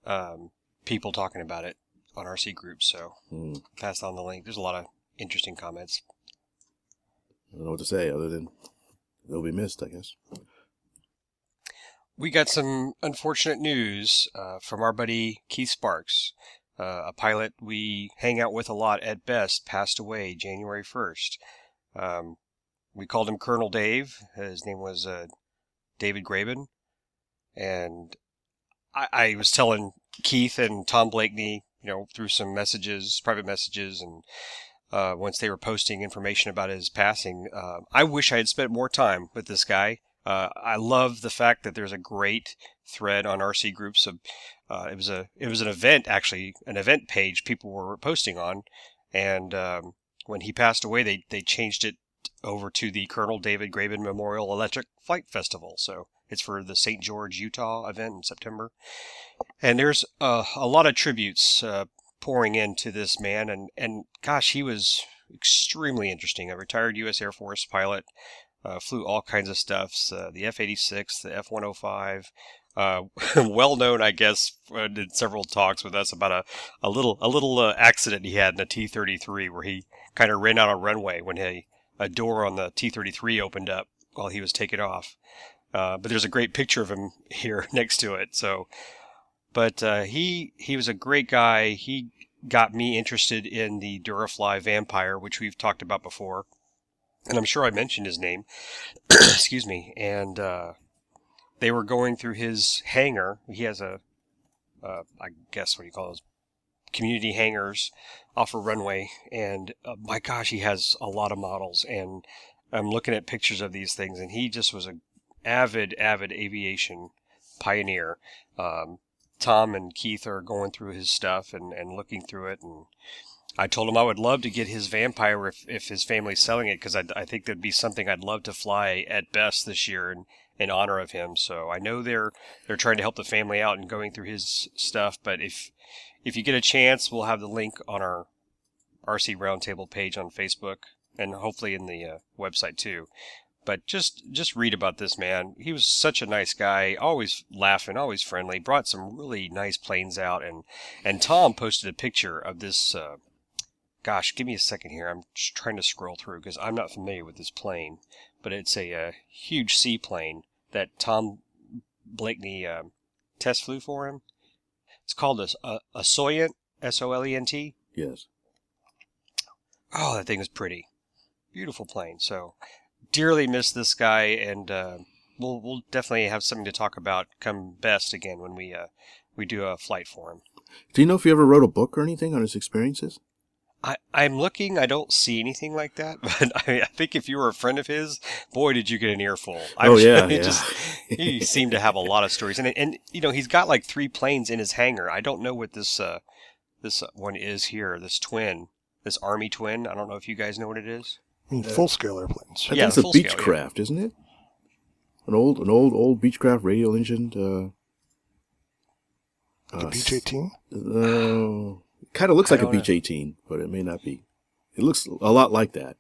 Um, people talking about it. On RC groups, so passed on the link. There's a lot of interesting comments. I don't know what to say other than they'll be missed, I guess. We got some unfortunate news uh, from our buddy Keith Sparks, uh, a pilot we hang out with a lot at best, passed away January 1st. Um, we called him Colonel Dave. His name was uh, David Graben. And I, I was telling Keith and Tom Blakeney, you know, through some messages, private messages, and uh, once they were posting information about his passing, uh, I wish I had spent more time with this guy. Uh, I love the fact that there's a great thread on RC groups of uh, it was a it was an event actually an event page people were posting on, and um, when he passed away, they they changed it over to the Colonel David Graben Memorial Electric Flight Festival. So it's for the St. George, Utah event in September, and there's uh, a lot of tributes uh, pouring into this man, and and gosh, he was extremely interesting. A retired U.S. Air Force pilot. Uh, flew all kinds of stuffs, uh, the F-86, the F-105, uh, well known, I guess, uh, did several talks with us about a, a little a little accident he had in a T-33 where he kind of ran out of runway when a, a door on the T-33 opened up while he was taking off. Uh, but there's a great picture of him here next to it. So, but uh, he he was a great guy. He got me interested in the Durafly Vampire, which we've talked about before, and I'm sure I mentioned his name. Excuse me, and. Uh, they were going through his hangar. He has a, uh, I guess what do you call those, community hangars off a runway. And uh, my gosh, he has a lot of models. And I'm looking at pictures of these things, and he just was a avid, avid aviation pioneer. Um, Tom and Keith are going through his stuff and, and looking through it. And I told him I would love to get his Vampire if, if his family's selling it, because I, I think that'd be something I'd love to fly at best this year. And in honor of him. So I know they're they're trying to help the family out and going through his stuff. But if if you get a chance, we'll have the link on our RC Roundtable page on Facebook and hopefully in the uh, website too. But just just read about this man. He was such a nice guy, always laughing, always friendly. Brought some really nice planes out, and and Tom posted a picture of this. Uh, gosh, give me a second here. I'm trying to scroll through because I'm not familiar with this plane but it's a, uh huge seaplane that Tom Blakeney uh, test flew for him. It's called a, a, a Solent, S-O-L-E-N-T. Yes. Oh, that thing is pretty. Beautiful plane. So, dearly miss this guy, and uh, we'll we'll definitely have something to talk about come best again when we uh, we do a flight for him. Do you know if he ever wrote a book or anything on his experiences? I, I'm looking. I don't see anything like that, but I, I think if you were a friend of his, boy, did you get an earful. I'm Oh, yeah, he yeah. Just, he seemed to have a lot of stories, and and you know he's got like three planes in his hangar. I don't know what this uh, this one is here. This twin, this Army twin. I don't know if you guys know what it is. I mean, full scale airplanes. I Yeah, think it's a full scale, yeah. Beechcraft, isn't it? An old, an old, old Beechcraft radial engined. Uh, The uh, Beech 18. Uh, kind of looks I like a don't know. Beech 18, but it may not be. It looks a lot like that.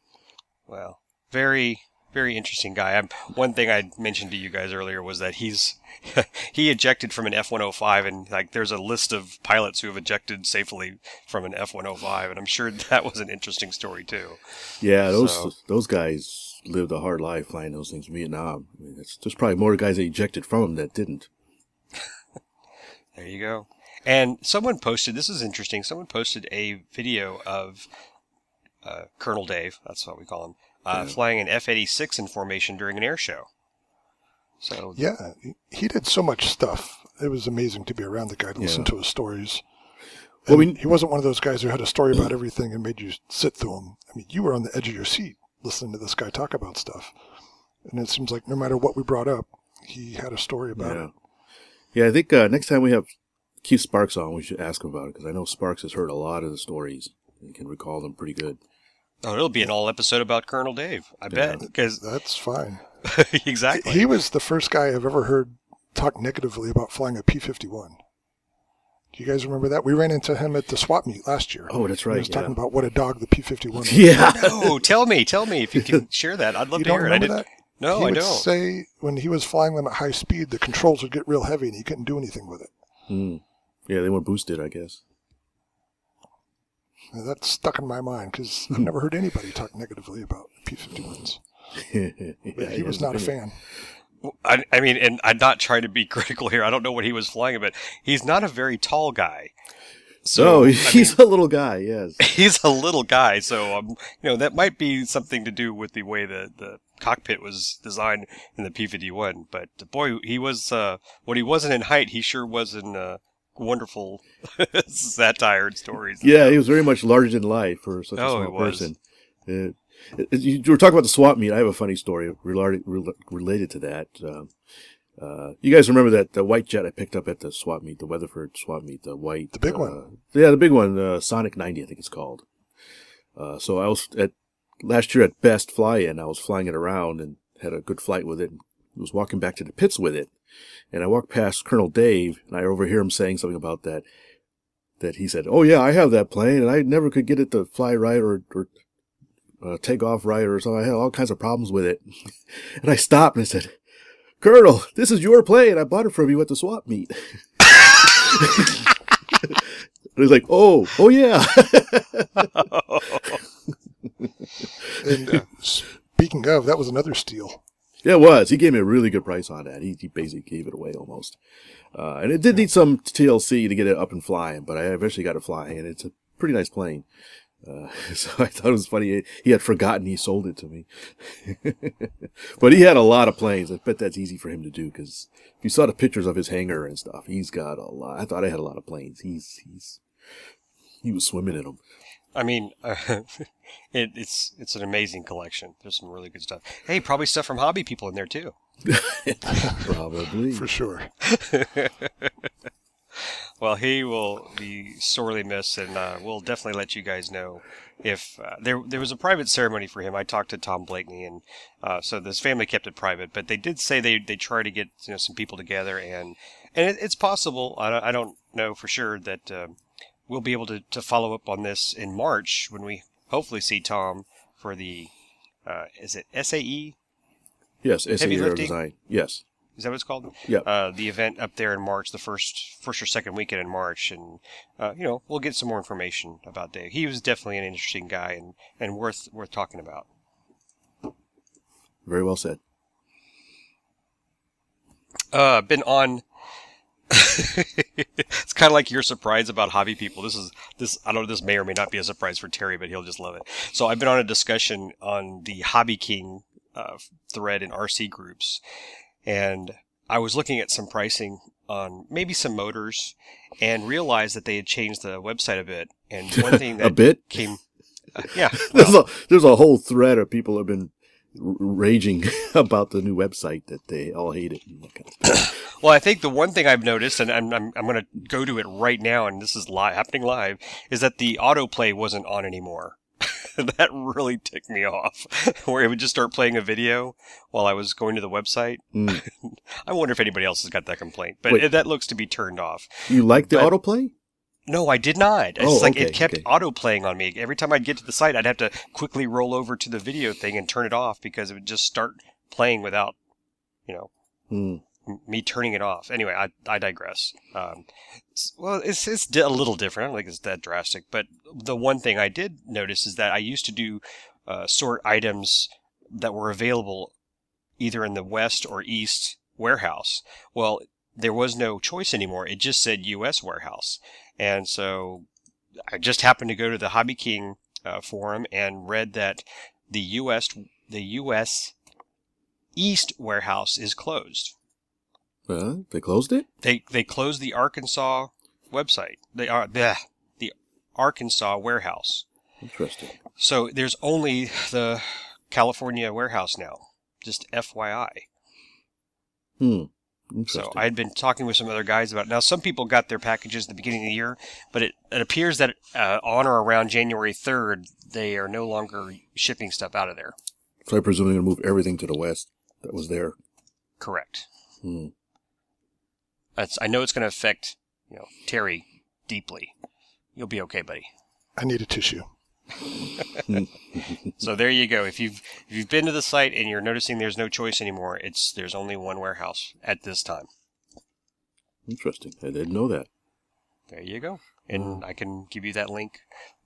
Well, very very interesting guy. I'm, one thing I mentioned to you guys earlier was that he's he ejected from an F105, and like there's a list of pilots who have ejected safely from an F105, and I'm sure that was an interesting story too. Yeah, those So- those guys lived a hard life flying those things in Vietnam. I mean, it's, there's probably more guys that ejected from them that didn't. There you go. And someone posted, this is interesting, someone posted a video of uh, Colonel Dave, that's what we call him, uh, Yeah. flying an F 86 in formation during an air show. So, Yeah, he- he did so much stuff. It was amazing to be around the guy to listen to his stories. Well, And we- he wasn't one of those guys who had a story about everything and made you sit through him. I mean, you were on the edge of your seat listening to this guy talk about stuff. And it seems like no matter what we brought up, he had a story about Yeah. it. Yeah, I think uh, next time we have Keith Sparks on, we should ask him about it because I know Sparks has heard a lot of the stories and can recall them pretty good. Oh, it'll be an all episode about Colonel Dave, I bet. Because, That's fine. exactly. He was the first guy I've ever heard talk negatively about flying a P 51. Do you guys remember that? We ran into him at the swap meet last year. Oh, that's right. He right. was talking about what a dog the P 51 was. yeah. No, tell me, tell me if you can share that. I'd love You to don't hear it. I didn't. that? No, he I would don't. say when he was flying them at high speed, the controls would get real heavy and he couldn't do anything with it. Mm. Yeah, they weren't boosted, I guess. Now, That's stuck in my mind because I've never heard anybody talk negatively about P-51s. But he was not a fan. I, I mean, and I'm not trying to be critical here. I don't know what he was flying, but he's not a very tall guy. So So I he's a little guy. Yes. he's a little guy, so um, you know that might be something to do with the way the the cockpit was designed in the P51. But boy, he was uh, what he wasn't in height, he sure was in uh, wonderful satire and stories. Yeah, he was very much larger than life for such a Oh, small person. Uh, it- you you were talking about the swap meet. I have a funny story related related to that. Um, uh, you guys remember that the white jet I picked up at the swap meet, the Weatherford swap meet, the white, The big uh, one. Yeah, the big one, uh, Sonic 90, I think it's called. Uh, so I was at last year at Best Fly In. I was flying it around and had a good flight with it. And was walking back to the pits with it, and I walked past Colonel Dave, and I overhear him saying something about that. That he said, "Oh yeah, I have that plane, and I never could get it to fly right or or uh, take off right or something. I had all kinds of problems with it." and I stopped and I said, "Colonel, this is your plane. I bought it from you at the swap meet." and he's like, "Oh, oh yeah." And uh, speaking of, that was another steal. Yeah, it was. He gave me a really good price on that. He, he basically gave it away almost. Uh, and it did need some TLC to get it up and flying, but I eventually got it flying, and it's a pretty nice plane. Uh, so I thought it was funny. He had forgotten he sold it to me. but he had a lot of planes. I bet that's easy for him to do because if you saw the pictures of his hangar and stuff, he's got a lot. I thought I had a lot of planes. He's, he's, he was swimming in them. I mean, uh, it, it's it's an amazing collection. There's some really good stuff. Hey, probably stuff from hobby people in there too. Probably. For sure. Well, he will be sorely missed, and uh, we'll definitely let you guys know if uh, there there was a private ceremony for him. I talked to Tom Blakeney, and uh, so this family kept it private, but they did say they they try to get you know some people together, and and it, it's possible. I don't, I don't know for sure that um we'll be able to to follow up on this in March when we hopefully see Tom for the uh, is it SAE? yes, SA Heavy Aero lifting? Design. Yes. Is that what it's called? Yeah. Uh, the event up there in March, the first first or second weekend in March, and uh, you know we'll get some more information about Dave. He was definitely an interesting guy and, and worth worth talking about. Very well said. Uh, been on. it's kind of like your surprise about hobby people. This is this. I don't know. This may or may not be a surprise for Terry, but he'll just love it. So I've been on a discussion on the Hobby King uh, thread in RC groups, and I was looking at some pricing on maybe some motors, and realized that they had changed the website a bit. And one thing that a bit. came, uh, yeah, there's a there's a whole thread of people have been raging about the new website that they all hate it. Kind of. Well, I think the one thing I've noticed, and I'm, I'm, I'm going to go to it right now, and this is li- happening live, is that the autoplay wasn't on anymore. that really ticked me off, where it would just start playing a video while I was going to the website. Mm. I wonder if anybody else has got that complaint, but Wait. it, that looks to be turned off. You like the But- autoplay? No, I did not. It's Oh, like okay, it kept okay. auto playing on me. Every time I'd get to the site, I'd have to quickly roll over to the video thing and turn it off because it would just start playing without, you know, Hmm. m- me turning it off. Anyway, I, I digress. Um, well, it's it's a little different. I don't think it's that drastic, but the one thing I did notice is that I used to do uh, sort items that were available either in the west or east warehouse. Well, there was no choice anymore. It just said U.S. warehouse, and so I just happened to go to the Hobby King uh, forum and read that the U.S. the U.S. East warehouse is closed. Uh, they closed it. They they closed the Arkansas website. They are the the Arkansas warehouse. Interesting. So there's only the California warehouse now. Just FYI. Hmm. Interesting. So I had been talking with some other guys about. It. Now some people got their packages at the beginning of the year, but it, it appears that uh, on or around January 3rd they are no longer shipping stuff out of there. So I presume they're gonna move everything to the west that was there. Correct. Hmm. That's. I know it's going to affect you know Terry deeply. You'll be okay, buddy. I need a tissue. So there you go. If you've if you've been to the site and you're noticing there's no choice anymore, it's there's only one warehouse at this time. Interesting. I didn't know that. There you go. And mm. I can give you that link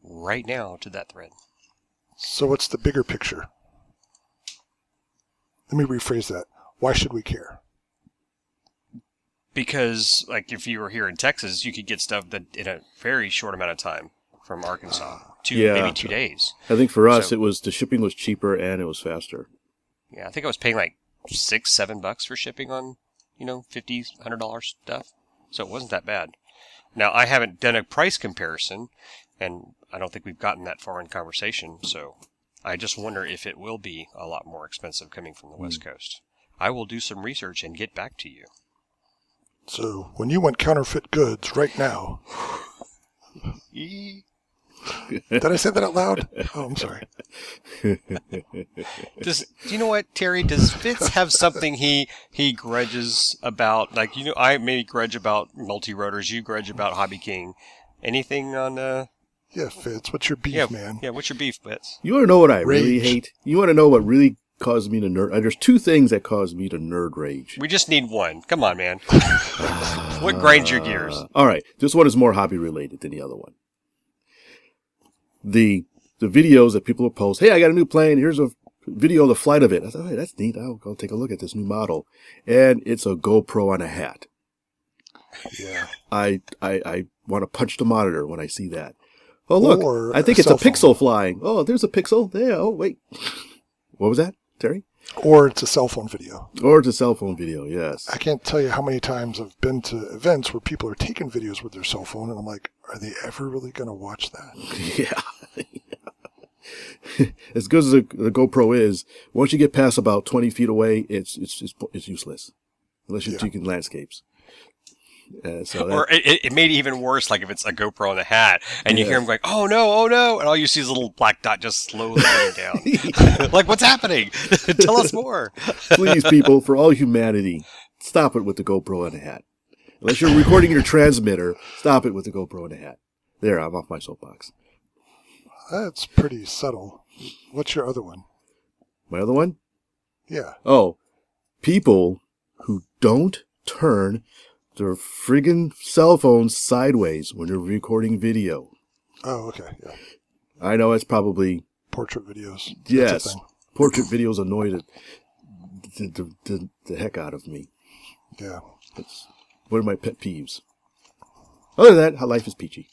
right now to that thread. So what's the bigger picture? Let me rephrase that. Why should we care? Because, like, if you were here in Texas, you could get stuff that in a very short amount of time from Arkansas, ah. Two Yeah. maybe two days. I think for us, So- it was the shipping was cheaper and it was faster. Yeah, I think I was paying like six, seven bucks for shipping on, you know, fifty, hundred dollars stuff. So it wasn't that bad. Now I haven't done a price comparison, and I don't think we've gotten that far in conversation. So I just wonder if it will be a lot more expensive coming from the West hmm. Coast. I will do some research and get back to you. So when you want counterfeit goods right now, did I say that out loud? Oh, I'm sorry. Does do you know what Terry? Does Fitz have something he he grudges about? Like you know, I maybe grudge about multi rotors. You grudge about Hobby King. Anything on uh? Yeah, Fitz, what's your beef, Yeah, man? yeah. What's your beef, Fitz? You want to know what I really hate? You want to know what really caused me to nerd? uh, There's two things that caused me to nerd rage. We just need one. Come on, man. what grinds your gears? Uh, all right, this one is more hobby related than the other one. The the videos that people will post. Hey, I got a new plane. Here's a video of the flight of it. I thought, hey, that's neat. I'll go take a look at this new model, and it's a GoPro on a hat. Yeah. I I, I want to punch the monitor when I see that. Oh look, Or I think a it's a phone. pixel flying. Oh, there's a pixel. Yeah. Oh wait, what was that, Terry? Or it's a cell phone video. Or it's a cell phone video. Yes. I can't tell you how many times I've been to events where people are taking videos with their cell phone, and I'm like, are they ever really going to watch that? Yeah. as good as the, the GoPro is, once you get past about 20 feet away, it's, it's, it's, it's useless. Unless you're Yeah. taking landscapes. Uh, so that, Or it, it- made it even worse, like if it's a GoPro on the hat, and you hear Yeah. him going, "Oh no, oh no," and all you see is a little black dot just slowly going down. like, what's happening? Tell us more. please, people, for all humanity, stop it with the GoPro and a hat. Unless you're recording your transmitter, stop it with the GoPro and a hat. There, I'm off my soapbox. That's pretty subtle. What's your other one? My other one? Yeah. Oh, people who don't turn their friggin' cell phones sideways when they're recording video. Oh, okay. Yeah. I know it's probably Portrait videos. Yes. Portrait videos annoy the, the, the, the, heck out of me. Yeah. It's one of my pet peeves. Other than that, how life is peachy.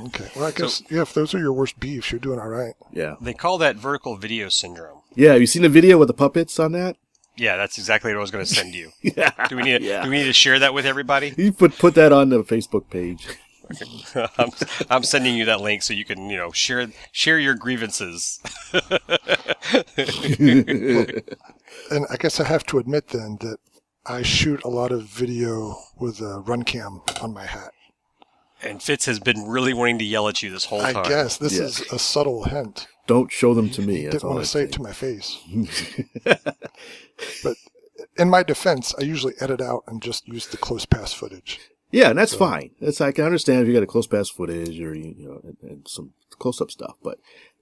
Okay. Well, I guess, yeah, if those are your worst beefs, you're doing all right. Yeah. They call that vertical video syndrome. Yeah. Have you seen the video with the puppets on that? Yeah, that's exactly what I was going to send you. Yeah. Do we need? To, Yeah. Do we need to share that with everybody? You put put that on the Facebook page. I'm, I'm sending you that link so you can, you know, share share your grievances. And I guess I have to admit then that I shoot a lot of video with a run cam on my hat. And Fitz has been really wanting to yell at you this whole I time. I guess this Yeah. is a subtle hint. Don't show them to me. That's Didn't all want I to say say. it to my face. but in my defense, I usually edit out and just use the close pass footage. Yeah, and that's fine. That's I can understand if you got a close pass footage or you know and, and some close up stuff, but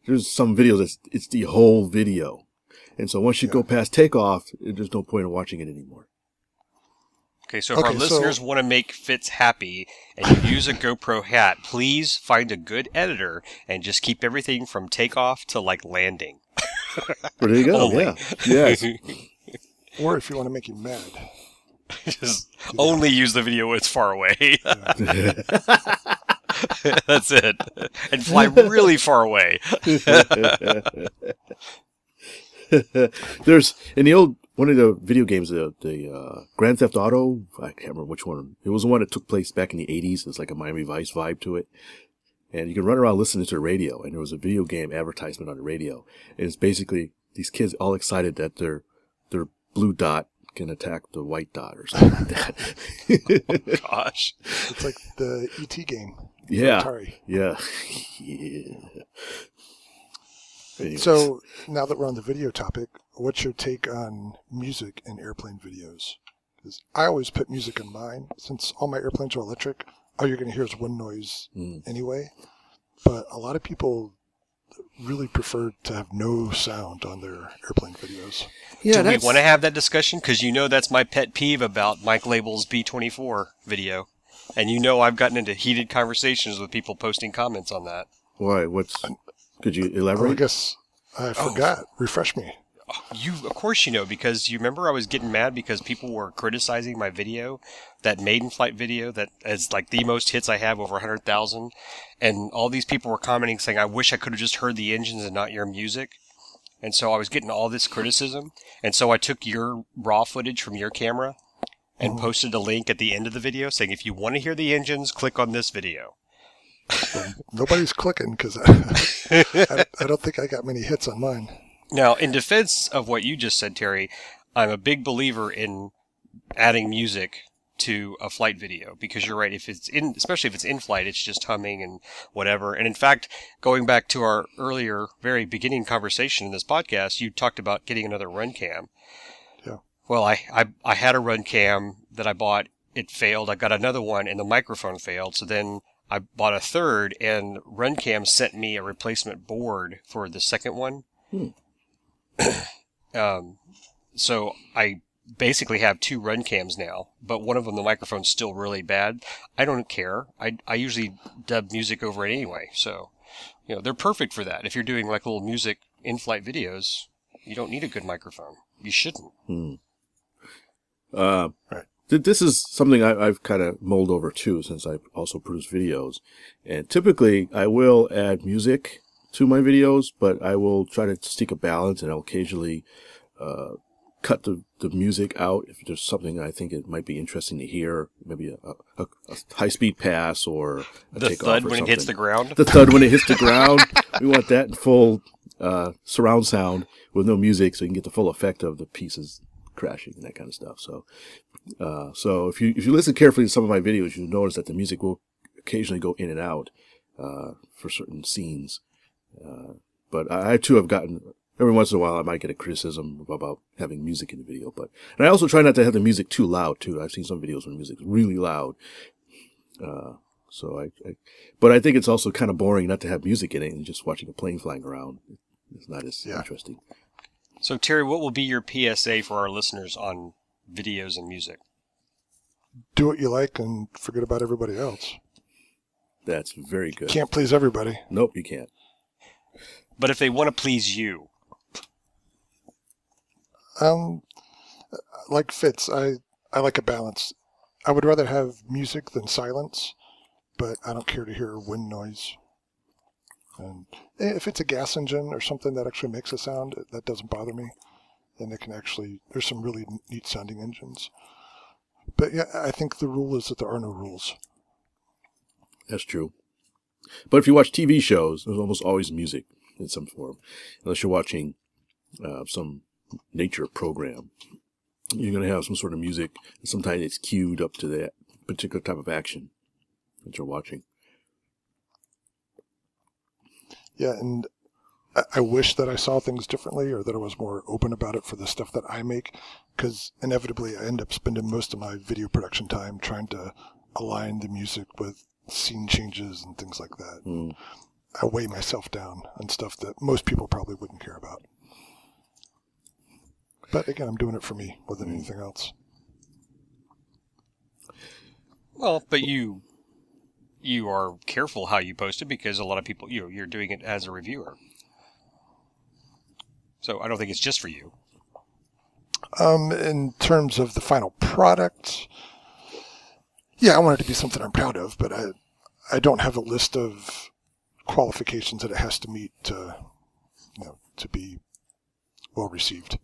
there's some videos that's it's the whole video, and so once you go past takeoff, there's no point in watching it anymore. Okay, so if our Okay, so- listeners want to make Fitz happy and you use a GoPro hat, please find a good editor and just keep everything from takeoff to like landing. But there you go. Only. Yeah. Yes. Or if you want to make him mad. just only use the video when it's far away. That's it. And fly really far away. There's in the old one of the video games, the the uh, Grand Theft Auto. I can't remember which one. It was the one that took place back in the '80s. It's like a Miami Vice vibe to it, and you can run around listening to the radio. And there was a video game advertisement on the radio, and it's basically these kids all excited that their their blue dot can attack the white dot or something like that. Gosh. It's like the ET game. yeah, Atari. yeah, yeah. Anyways. So now that we're on the video topic, what's your take on music in airplane videos? Because I always put music in mine. Since all my airplanes are electric, all you're going to hear is wind noise Mm. anyway. But a lot of people really prefer to have no sound on their airplane videos. yeah, Do we want to have that discussion? Because you know that's my pet peeve about Mike Label's B24 video. And you know I've gotten into heated conversations with people posting comments on that. Why? What's? Could you Oh, I guess I oh. forgot. Refresh me. You, of course, you know because you remember I was getting mad because people were criticizing my video, that maiden flight video that is like the most hits I have over hundred thousand, and all these people were commenting saying I wish I could have just heard the engines and not your music, and so I was getting all this criticism, and so I took your raw footage from your camera, and mm-hmm. posted a link at the end of the video saying if you want to hear the engines, click on this video. Nobody's clicking because I, I, I don't think I got many hits on mine. Now, in defense of what you just said, Terry, I'm a big believer in adding music to a flight video because you're right. If it's in, especially if it's in flight, it's just humming and whatever. And in fact, going back to our earlier, very beginning conversation in this podcast, you talked about getting another run cam. Yeah. Well, I, I, I had a run cam that I bought. It failed. I got another one and the microphone failed. So then I bought a third and Runcam sent me a replacement board for the second one. um, so I basically have two run cams now, but one of them the microphone's still really bad. I don't care. I I usually dub music over it anyway, so you know they're perfect for that. If you're doing like little music in-flight videos, you don't need a good microphone. You shouldn't. Uh, Right. Th- this is something I, I've kind of mulled over too, since I also produce videos. And typically, I will add music to my videos, but I will try to seek a balance, and I'll occasionally uh, cut the, the music out if there's something I think it might be interesting to hear, maybe a, a, a high speed pass or a The thud when it hits the ground. the thud when it hits the ground. We want that in full uh, surround sound with no music, so you can get the full effect of the pieces crashing and that kind of stuff. So, uh, so if you if you listen carefully to some of my videos, you'll notice that the music will occasionally go in and out uh, for certain scenes. Uh, but I, I too have gotten every once in a while I might get a criticism about having music in the video. But and I also try not to have the music too loud too. I've seen some videos where the music's really loud. Uh, so I, I, but I think it's also kind of boring not to have music in it and just watching a plane flying around. It's not as Yeah. interesting. So Terry, what will be your PSA for our listeners on videos and music? Do what you like and forget about everybody else. That's very good. Can't please everybody. Nope, you can't. But if they want to please you, Um, like Fitz, I I like a balance. I would rather have music than silence, but I don't care to hear wind noise. And if it's a gas engine or something that actually makes a sound, eh, that doesn't bother me. And it can actually, there's some really neat sounding engines. But yeah, I think the rule is that there are no rules. That's true. But if you watch TV shows, there's almost always music in some form, unless you're watching uh, some nature program. You're going to have some sort of music. Sometimes it's cued up to that particular type of action that you're watching. Yeah, and I- I wish that I saw things differently or that I was more open about it for the stuff that I make, because inevitably I end up spending most of my video production time trying to align the music with scene changes and things like that. Mm. I weigh myself down on stuff that most people probably wouldn't care about. But again, I'm doing it for me more than anything else. well, but you you are careful how you post it because a lot of people you know, you're doing it as a reviewer. So I don't think it's just for you. Um, in terms of the final product, yeah, I want it to be something I'm proud of, but I, I don't have a list of qualifications that it has to meet to, you know, to be well received.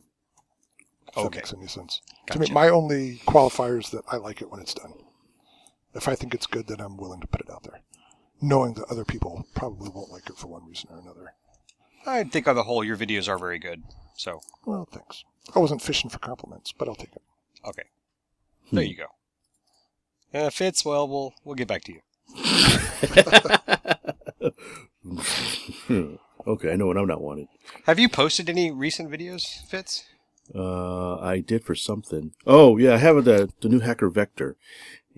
If that Okay. makes any sense. To me, my only qualifier is that I like it when it's done. If I think it's good, then I'm willing to put it out there, knowing that other people probably won't like it for one reason or another. I think on the whole your videos are very good. So Well, thanks. I wasn't fishing for compliments, but I'll take it. okay, there you go. Uh, Fitz, well, we'll we'll get back to you. okay, I know when I'm not wanted. Have you posted any recent videos, Fitz? Uh, I did for something. Oh yeah, I have the the new Hacker Vector,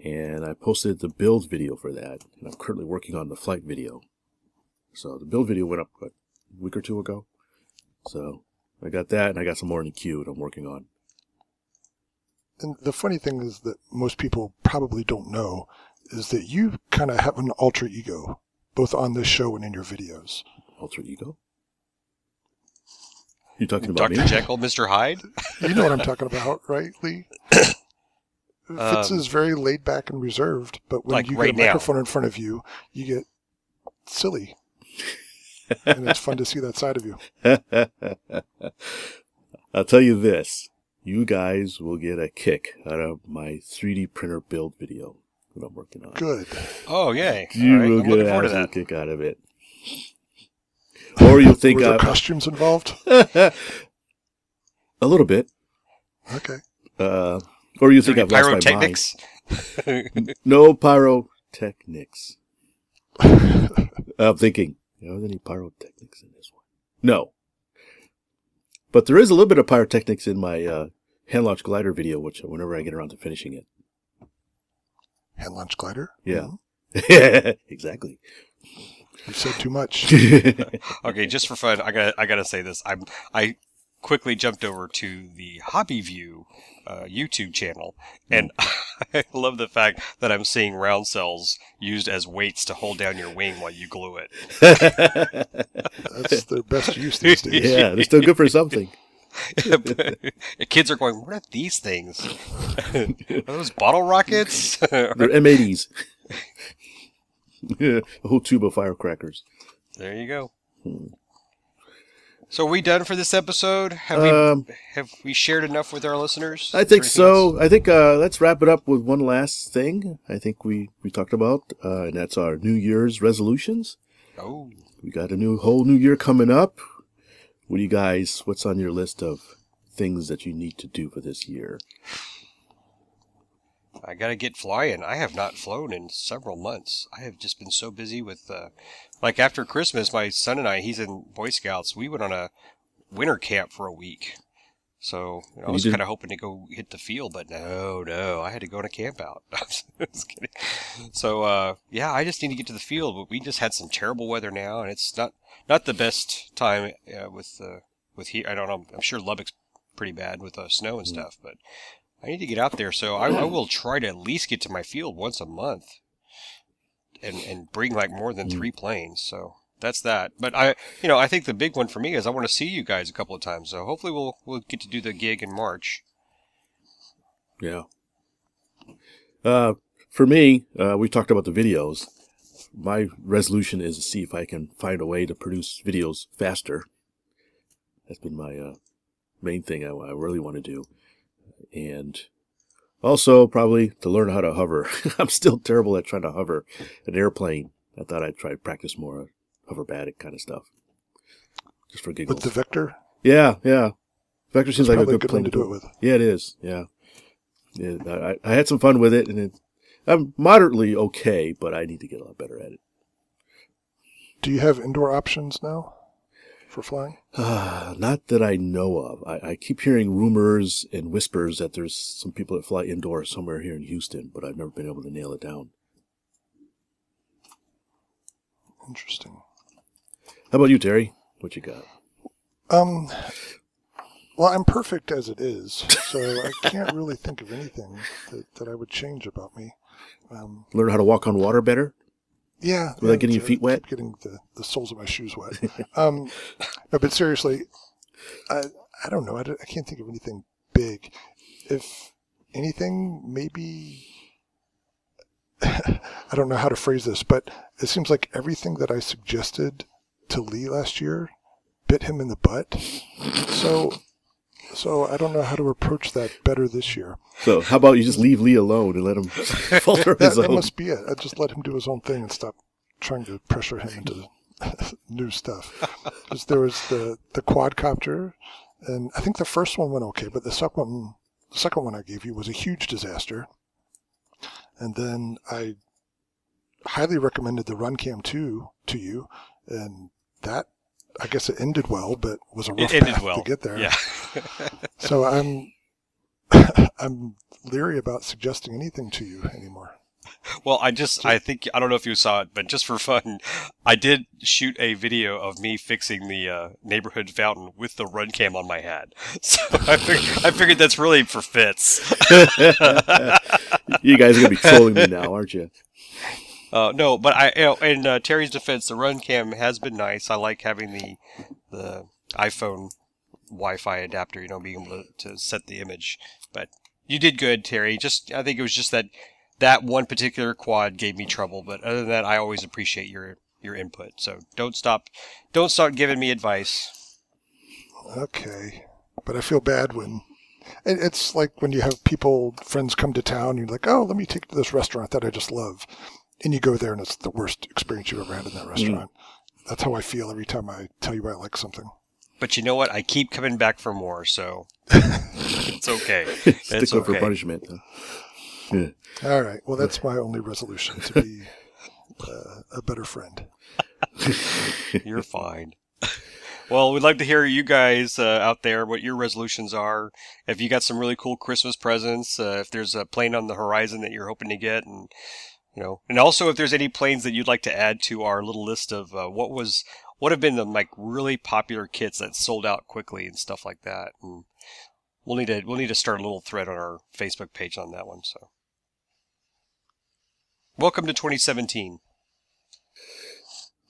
and I posted the build video for that, and I'm currently working on the flight video. So the build video went up what, a week or two ago. So I got that, and I got some more in the queue that I'm working on. And the funny thing is that most people probably don't know is that you kind of have an alter ego, both on this show and in your videos. Alter ego? You talking about Dr. me? Jekyll, Mr. Hyde? You know what I'm talking about, right, Lee? Fitz Um, is very laid back and reserved, but when like you right get a now. microphone in front of you, you get silly. and it's fun to see that side of you. I'll tell you this. You guys will get a kick out of my 3D printer build video that I'm working on. Good. Oh, yay. You All right, will I'm get looking an absolute kick out of it. Or you'll think Were there I, costumes involved? a little bit. Okay. Uh, Okay. Or you think I've lost my mind. No pyrotechnics. I'm thinking, are there any pyrotechnics in this one? No. But there is a little bit of pyrotechnics in my uh, hand launch glider video, which whenever I get around to finishing it. Hand launch glider? Yeah. Mhm. exactly. You said too much. Okay, just for fun, I got I got to say this. I'm I quickly jumped over to the Hobby View uh, YouTube channel, and I love the fact that I'm seeing round cells used as weights to hold down your wing while you glue it. That's their best use these days. yeah, they're still good for something. Kids are going, "What are these things? are those bottle rockets?" They're M80s. a whole tube of firecrackers. there you go. So, are we done for this episode? Have Um, we have we shared enough with our listeners? I think so. else? I think uh, let's wrap it up with one last thing. I think we, we talked about, uh, and that's our New Year's resolutions. Oh, We got a new whole new year coming up. What do you guys? What's on your list of things that you need to do for this year? I gotta get flying. I have not flown in several months. I have just been so busy with, uh, like after Christmas, my son and I, he's in Boy Scouts. We went on a winter camp for a week. So you know, I was kind of hoping to go hit the field, but no, no, I had to go on a camp out. So uh, yeah, I just need to get to the field. But we just had some terrible weather now, and it's not not the best time uh, with uh, with here. I don't know. I'm sure Lubbock's pretty bad with uh, snow and stuff, but I need to get out there. So I, I will try to at least get to my field once a month, and and bring like more than three planes. So that's that. But I, you know, I think the big one for me is I want to see you guys a couple of times. So hopefully we'll we'll get to do the gig in March. Yeah. Uh, for me, uh, we talked about the videos. My resolution is to see if I can find a way to produce videos faster. That's been my uh, main thing I, I really want to do. And also, probably to learn how to hover. I'm still terrible at trying to hover an airplane. I thought I'd try to practice more hoverbatic kind of stuff. Just for giggles. With the vector. Yeah, yeah. Vector seems like a good, good plane to do it with. Yeah, it is. Yeah, yeah. I, I had some fun with it, and it, I'm moderately okay, but I need to get a lot better at it. Do you have indoor options now for flying? Not that I know of. I, I keep hearing rumors and whispers that there's some people that fly indoors somewhere here in Houston, but I've never been able to nail it down. Interesting. How about you, Terry? What you got? Um, well, I'm perfect as it is, so I can't really think of anything that, that I would change about me. Um, Learn how to walk on water better? Yeah. Without getting your feet wet? Getting the, the soles of my shoes wet. um, no, but seriously, I I don't know. I, don't- I can't think of anything big. If anything, maybe I don't know how to phrase this, but it seems like everything that I suggested to Lee last year bit him in the butt. So, so I don't know how to approach that better this year. So, how about you just leave Lee alone and let him falter That, his that own? must be it. I just let him do his own thing and stop trying to pressure him into new stuff. 'Cause there was the the quadcopter, and I think the first one went okay, but the second one, the second one I gave you was a huge disaster. And then I highly recommended the RunCam 2 to you, and that I guess it ended well, but was a rough It ended path well. to get there. Yeah. So I'm I'm leery about suggesting anything to you anymore. Well, I just, I think, I don't know if you saw it, but just for fun, I did shoot a video of me fixing the uh, neighborhood fountain with the run cam on my head. So I figured, I figured that's really for Fitz. you guys are gonna be trolling me now, aren't you? Uh, no, but I, you know, in uh, Terry's defense, the run cam has been nice. I like having the the iPhone Wi-Fi adapter, you know, being able to, to set the image. But you did good, Terry. Just I think it was just that that one particular quad gave me trouble. But other than that, I always appreciate your your input. So don't stop, don't start giving me advice. Okay. But I feel bad when it's like when you have people, friends come to town, you're like, oh, let me take to this restaurant that I just love. And you go there and it's the worst experience you've ever had in that restaurant. That's how I feel every time I tell you I like something. But you know what? I keep coming back for more, so it's okay. Stick It's up for okay. punishment. Yeah. All right. Well, that's my only resolution to be uh, a better friend. You're fine. Well, we'd like to hear you guys uh, out there what your resolutions are. If you got some really cool Christmas presents, uh, if there's a plane on the horizon that you're hoping to get, and you know, and also if there's any planes that you'd like to add to our little list of uh, what was what have been the like really popular kits that sold out quickly and stuff like that. And we'll need to we'll need to start a little thread on our Facebook page on that one. So, welcome to 2017.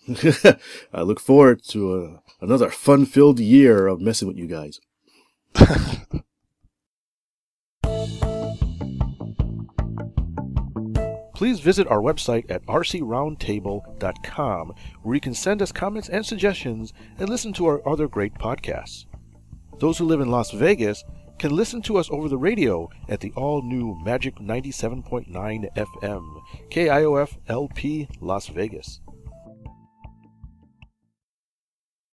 I look forward to uh, another fun-filled year of messing with you guys. Please visit our website at rcroundtable.com where you can send us comments and suggestions and listen to our other great podcasts. Those who live in Las Vegas can listen to us over the radio at the all-new Magic 97.9 FM, KIOF LP Las Vegas.